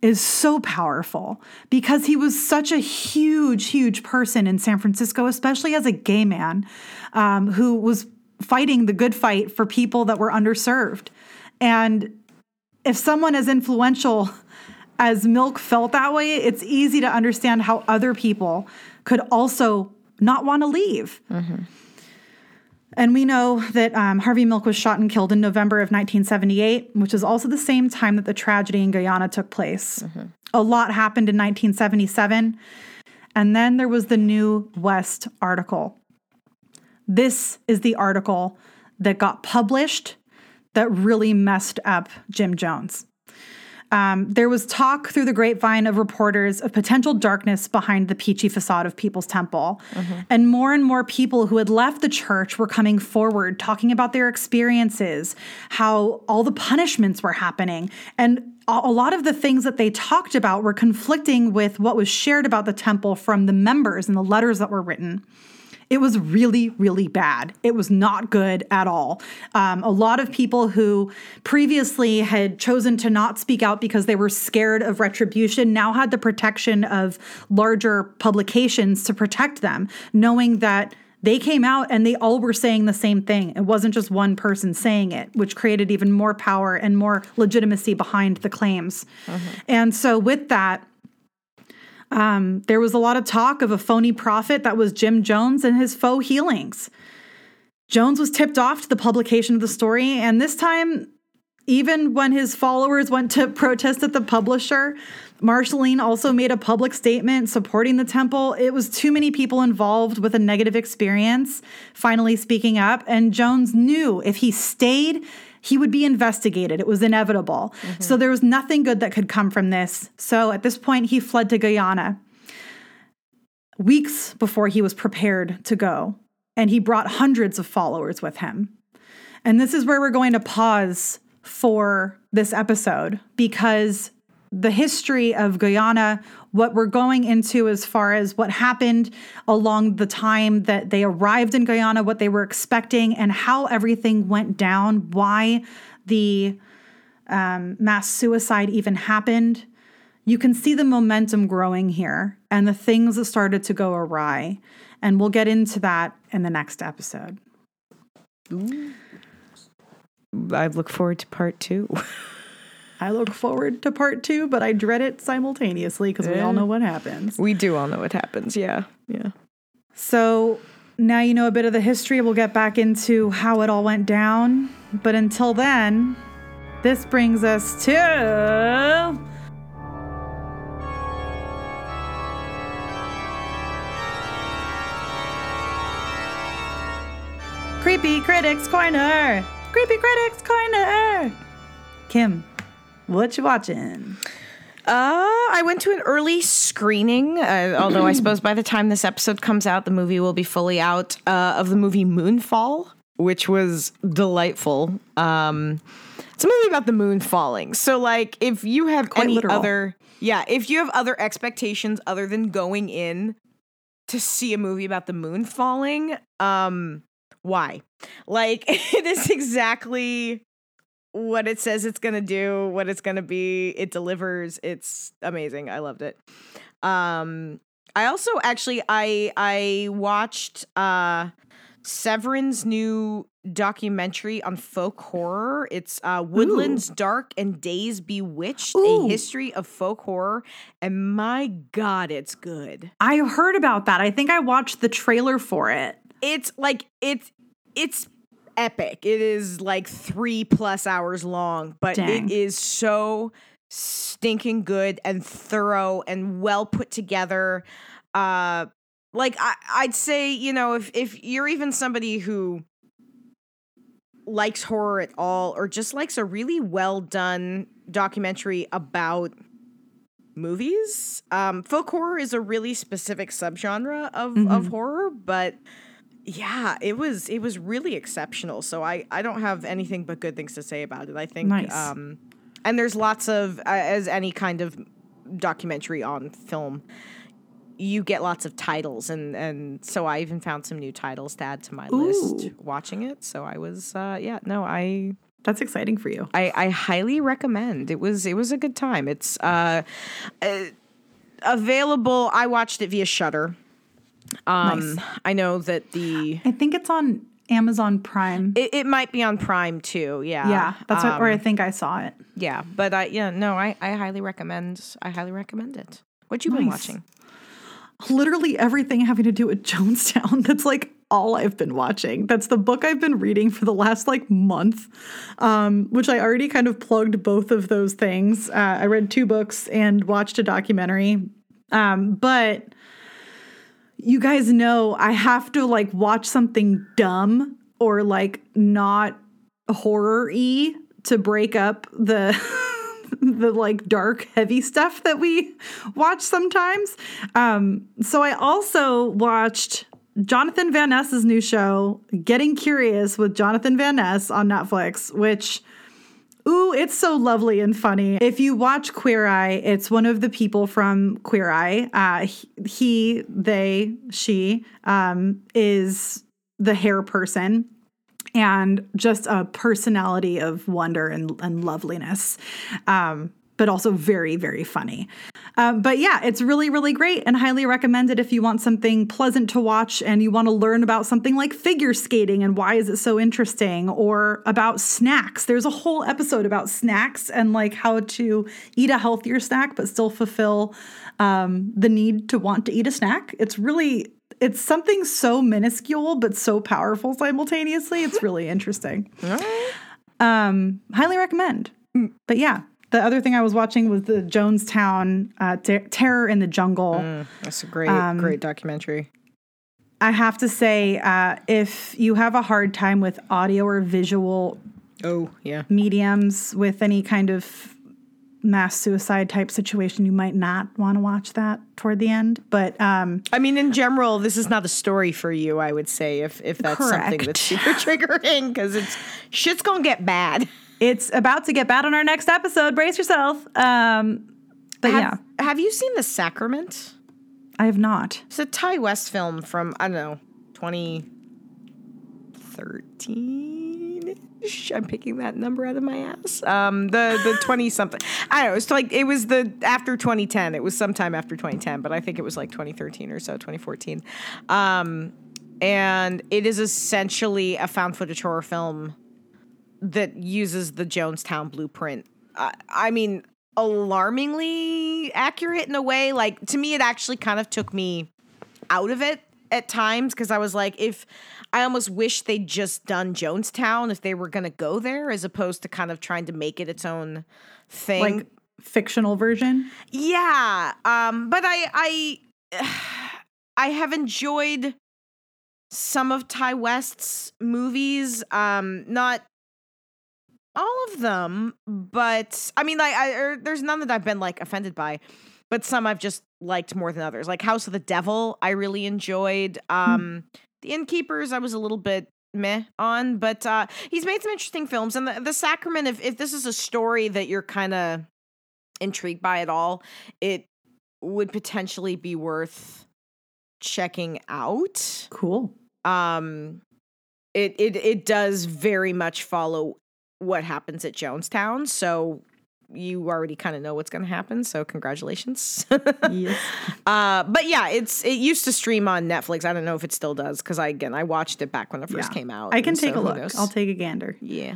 is so powerful because he was such a huge, huge person in San Francisco, especially as a gay man um, who was fighting the good fight for people that were underserved. And if someone as influential as Milk felt that way, it's easy to understand how other people could also not want to leave. And we know that um, Harvey Milk was shot and killed in November of 1978, which is also the same time that the tragedy in Guyana took place. A lot happened in 1977. And then there was the New West article. This is the article that got published that really messed up Jim Jones. Um, there was talk through the grapevine of reporters of potential darkness behind the peachy facade of People's Temple. And more and more people who had left the church were coming forward talking about their experiences, how all the punishments were happening. And a lot of the things that they talked about were conflicting with what was shared about the temple from the members and the letters that were written. It was really, really bad. It was not good at all. Um, a lot of people who previously had chosen to not speak out because they were scared of retribution now had the protection of larger publications to protect them, knowing that they came out and they all were saying the same thing. It wasn't just one person saying it, which created even more power and more legitimacy behind the claims. And so, with that, Um, there was a lot of talk of a phony prophet that was Jim Jones and his faux healings. Jones was tipped off to the publication of the story, and this time, even when his followers went to <laughs> protest at the publisher, Marceline also made a public statement supporting the temple. It was too many people involved with a negative experience finally speaking up, and Jones knew if he stayed, he would be investigated. It was inevitable. Mm-hmm. So there was nothing good that could come from this. So at this point, he fled to Guyana weeks before he was prepared to go. And he brought hundreds of followers with him. And this is where we're going to pause for this episode because the history of Guyana, what we're going into as far as what happened along the time that they arrived in Guyana, what they were expecting, and how everything went down, why the um, mass suicide even happened. You can see the momentum growing here and the things that started to go awry. And we'll get into that in the next episode. Ooh. I look forward to part two. <laughs> I look forward to part two, but I dread it simultaneously because we all know what happens. We do all know what happens. Yeah. Yeah. So now you know a bit of the history. We'll get back into how it all went down. But until then, this brings us to. Creepy Critics Corner! Creepy Critics Corner! Kim, what you watching? Uh, I went to an early screening, uh, although I suppose by the time this episode comes out, the movie will be fully out, uh, of the movie Moonfall, which was delightful. Um, it's a movie about the moon falling. So, like, if you have Quite any literal. other, yeah, if you have other expectations other than going in to see a movie about the moon falling, um, why? Like, <laughs> it is exactly what it says it's going to do, what it's going to be. It delivers. It's amazing. I loved it. Um I also actually I I watched uh Severin's new documentary on folk horror. It's uh, Woodlands Ooh. Dark and Days Bewitched, Ooh. a history of folk horror. And my God, it's good. I heard about that. I think I watched the trailer for it. It's like it's it's epic. It is like three plus hours long, but Dang. it is so stinking good and thorough and well put together. Uh, like I, I'd say, you know, if if you're even somebody who likes horror at all, or just likes a really well done documentary about movies, um, folk horror is a really specific subgenre of mm-hmm. of horror, but yeah, it was it was really exceptional. So I I don't have anything but good things to say about it. I think nice. um and there's lots of uh, as any kind of documentary on film you get lots of titles and and so I even found some new titles to add to my Ooh. list watching it. So I was uh yeah, no, I that's exciting for you. I, I highly recommend. It was it was a good time. It's uh, uh available. I watched it via Shudder. Um, nice. I know that the I think it's on Amazon Prime. It, it might be on Prime too. Yeah, yeah, that's um, what, where I think I saw it. Yeah, but I yeah no, I I highly recommend. I highly recommend it. What you nice. been watching? Literally everything having to do with <laughs> Jonestown. That's like all I've been watching. That's the book I've been reading for the last like month, um, which I already kind of plugged both of those things. Uh, I read two books and watched a documentary. Um, but you guys know I have to like watch something dumb or like not horror y to break up the <laughs> the like dark heavy stuff that we watch sometimes. Um, so I also watched Jonathan Van Ness's new show, Getting Curious with Jonathan Van Ness on Netflix, which Ooh, it's so lovely and funny. If you watch Queer Eye, it's one of the people from Queer Eye. Uh, he, they, she um, is the hair person and just a personality of wonder and, and loveliness. Um, but also very, very funny. Uh, but yeah, it's really, really great and highly recommended if you want something pleasant to watch and you want to learn about something like figure skating and why is it so interesting or about snacks. There's a whole episode about snacks and like how to eat a healthier snack but still fulfill um, the need to want to eat a snack. It's really it's something so minuscule but so powerful simultaneously. It's really interesting. <laughs> Um, highly recommend. But yeah, the other thing I was watching was the Jonestown uh, Ter- Terror in the Jungle. Mm, that's a great, Um, great documentary. I have to say, uh, if you have a hard time with audio or visual Oh, yeah. mediums with any kind of mass suicide type situation, you might not want to watch that toward the end. But um, I mean, in general, this is not a story for you. I would say if if that's something Correct. that's super <laughs> triggering because it's shit's gonna get bad. It's about to get bad on our next episode. Brace yourself. Um, but yeah, Have, have you seen The Sacrament? I have not. It's a Ti West film from I don't know, 2013 ish. I'm picking that number out of my ass. Um, the the <laughs> 20 something. I don't know. It's like it was the after 2010. It was sometime after 2010, but I think it was like 2013 or so, 2014. Um, and it is essentially a found footage horror film that uses the Jonestown blueprint. I, I mean, alarmingly accurate in a way. Like to me, it actually kind of took me out of it at times because I was like, if I almost wish they'd just done Jonestown if they were going to go there, as opposed to kind of trying to make it its own thing. Like fictional version. Yeah, um, but I I <sighs> I have enjoyed some of Ti West's movies. Um, not all of them, but I mean, like, I, er, there's none that I've been like offended by, but some I've just liked more than others. Like House of the Devil, I really enjoyed. Um, The Innkeepers, I was a little bit meh on, but uh, he's made some interesting films. And the, the Sacrament, if if this is a story that you're kind of intrigued by at all, it would potentially be worth checking out. Cool. Um it it it does very much follow what happens at Jonestown, so you already kind of know what's going to happen, so congratulations. <laughs> Yes. uh but yeah, it's it used to stream on Netflix. I don't know if it still does cuz I again, I watched it back when it first Yeah. came out. I can take so a look. I'll take a gander. Yeah.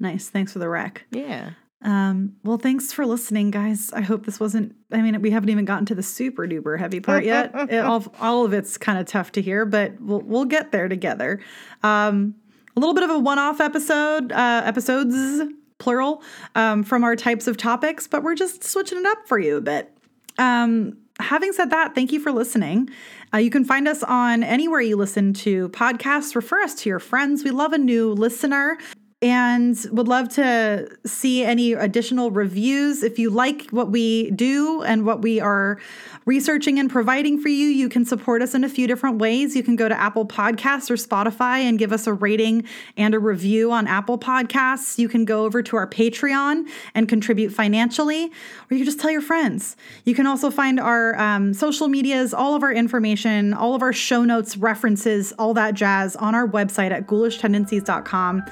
Nice. Thanks for the rec. Yeah. Um, well, thanks for listening, guys. I hope this wasn't. I mean, we haven't even gotten to the super duper heavy part yet. <laughs> It- all, all of it's kind of tough to hear, but we'll we'll get there together. Um, a little bit of a one-off episode, uh, episodes plural, um, from our types of topics, but we're just switching it up for you a bit. Um, having said that, thank you for listening. Uh, you can find us on anywhere you listen to podcasts. Refer us to your friends. We love a new listener and would love to see any additional reviews. If you like what we do and what we are researching and providing for you, you can support us in a few different ways. You can go to Apple Podcasts or Spotify and give us a rating and a review on Apple Podcasts. You can go over to our Patreon and contribute financially, or you can just tell your friends. You can also find our um, social medias, all of our information, all of our show notes, references, all that jazz on our website at ghoulishtendencies.com.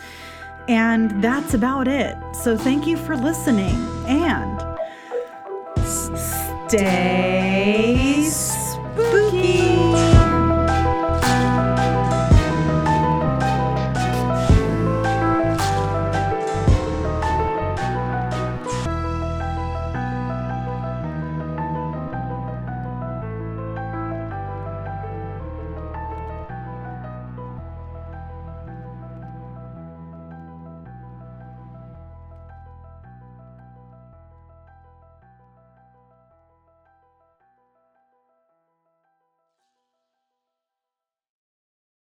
And that's about it. So thank you for listening and stay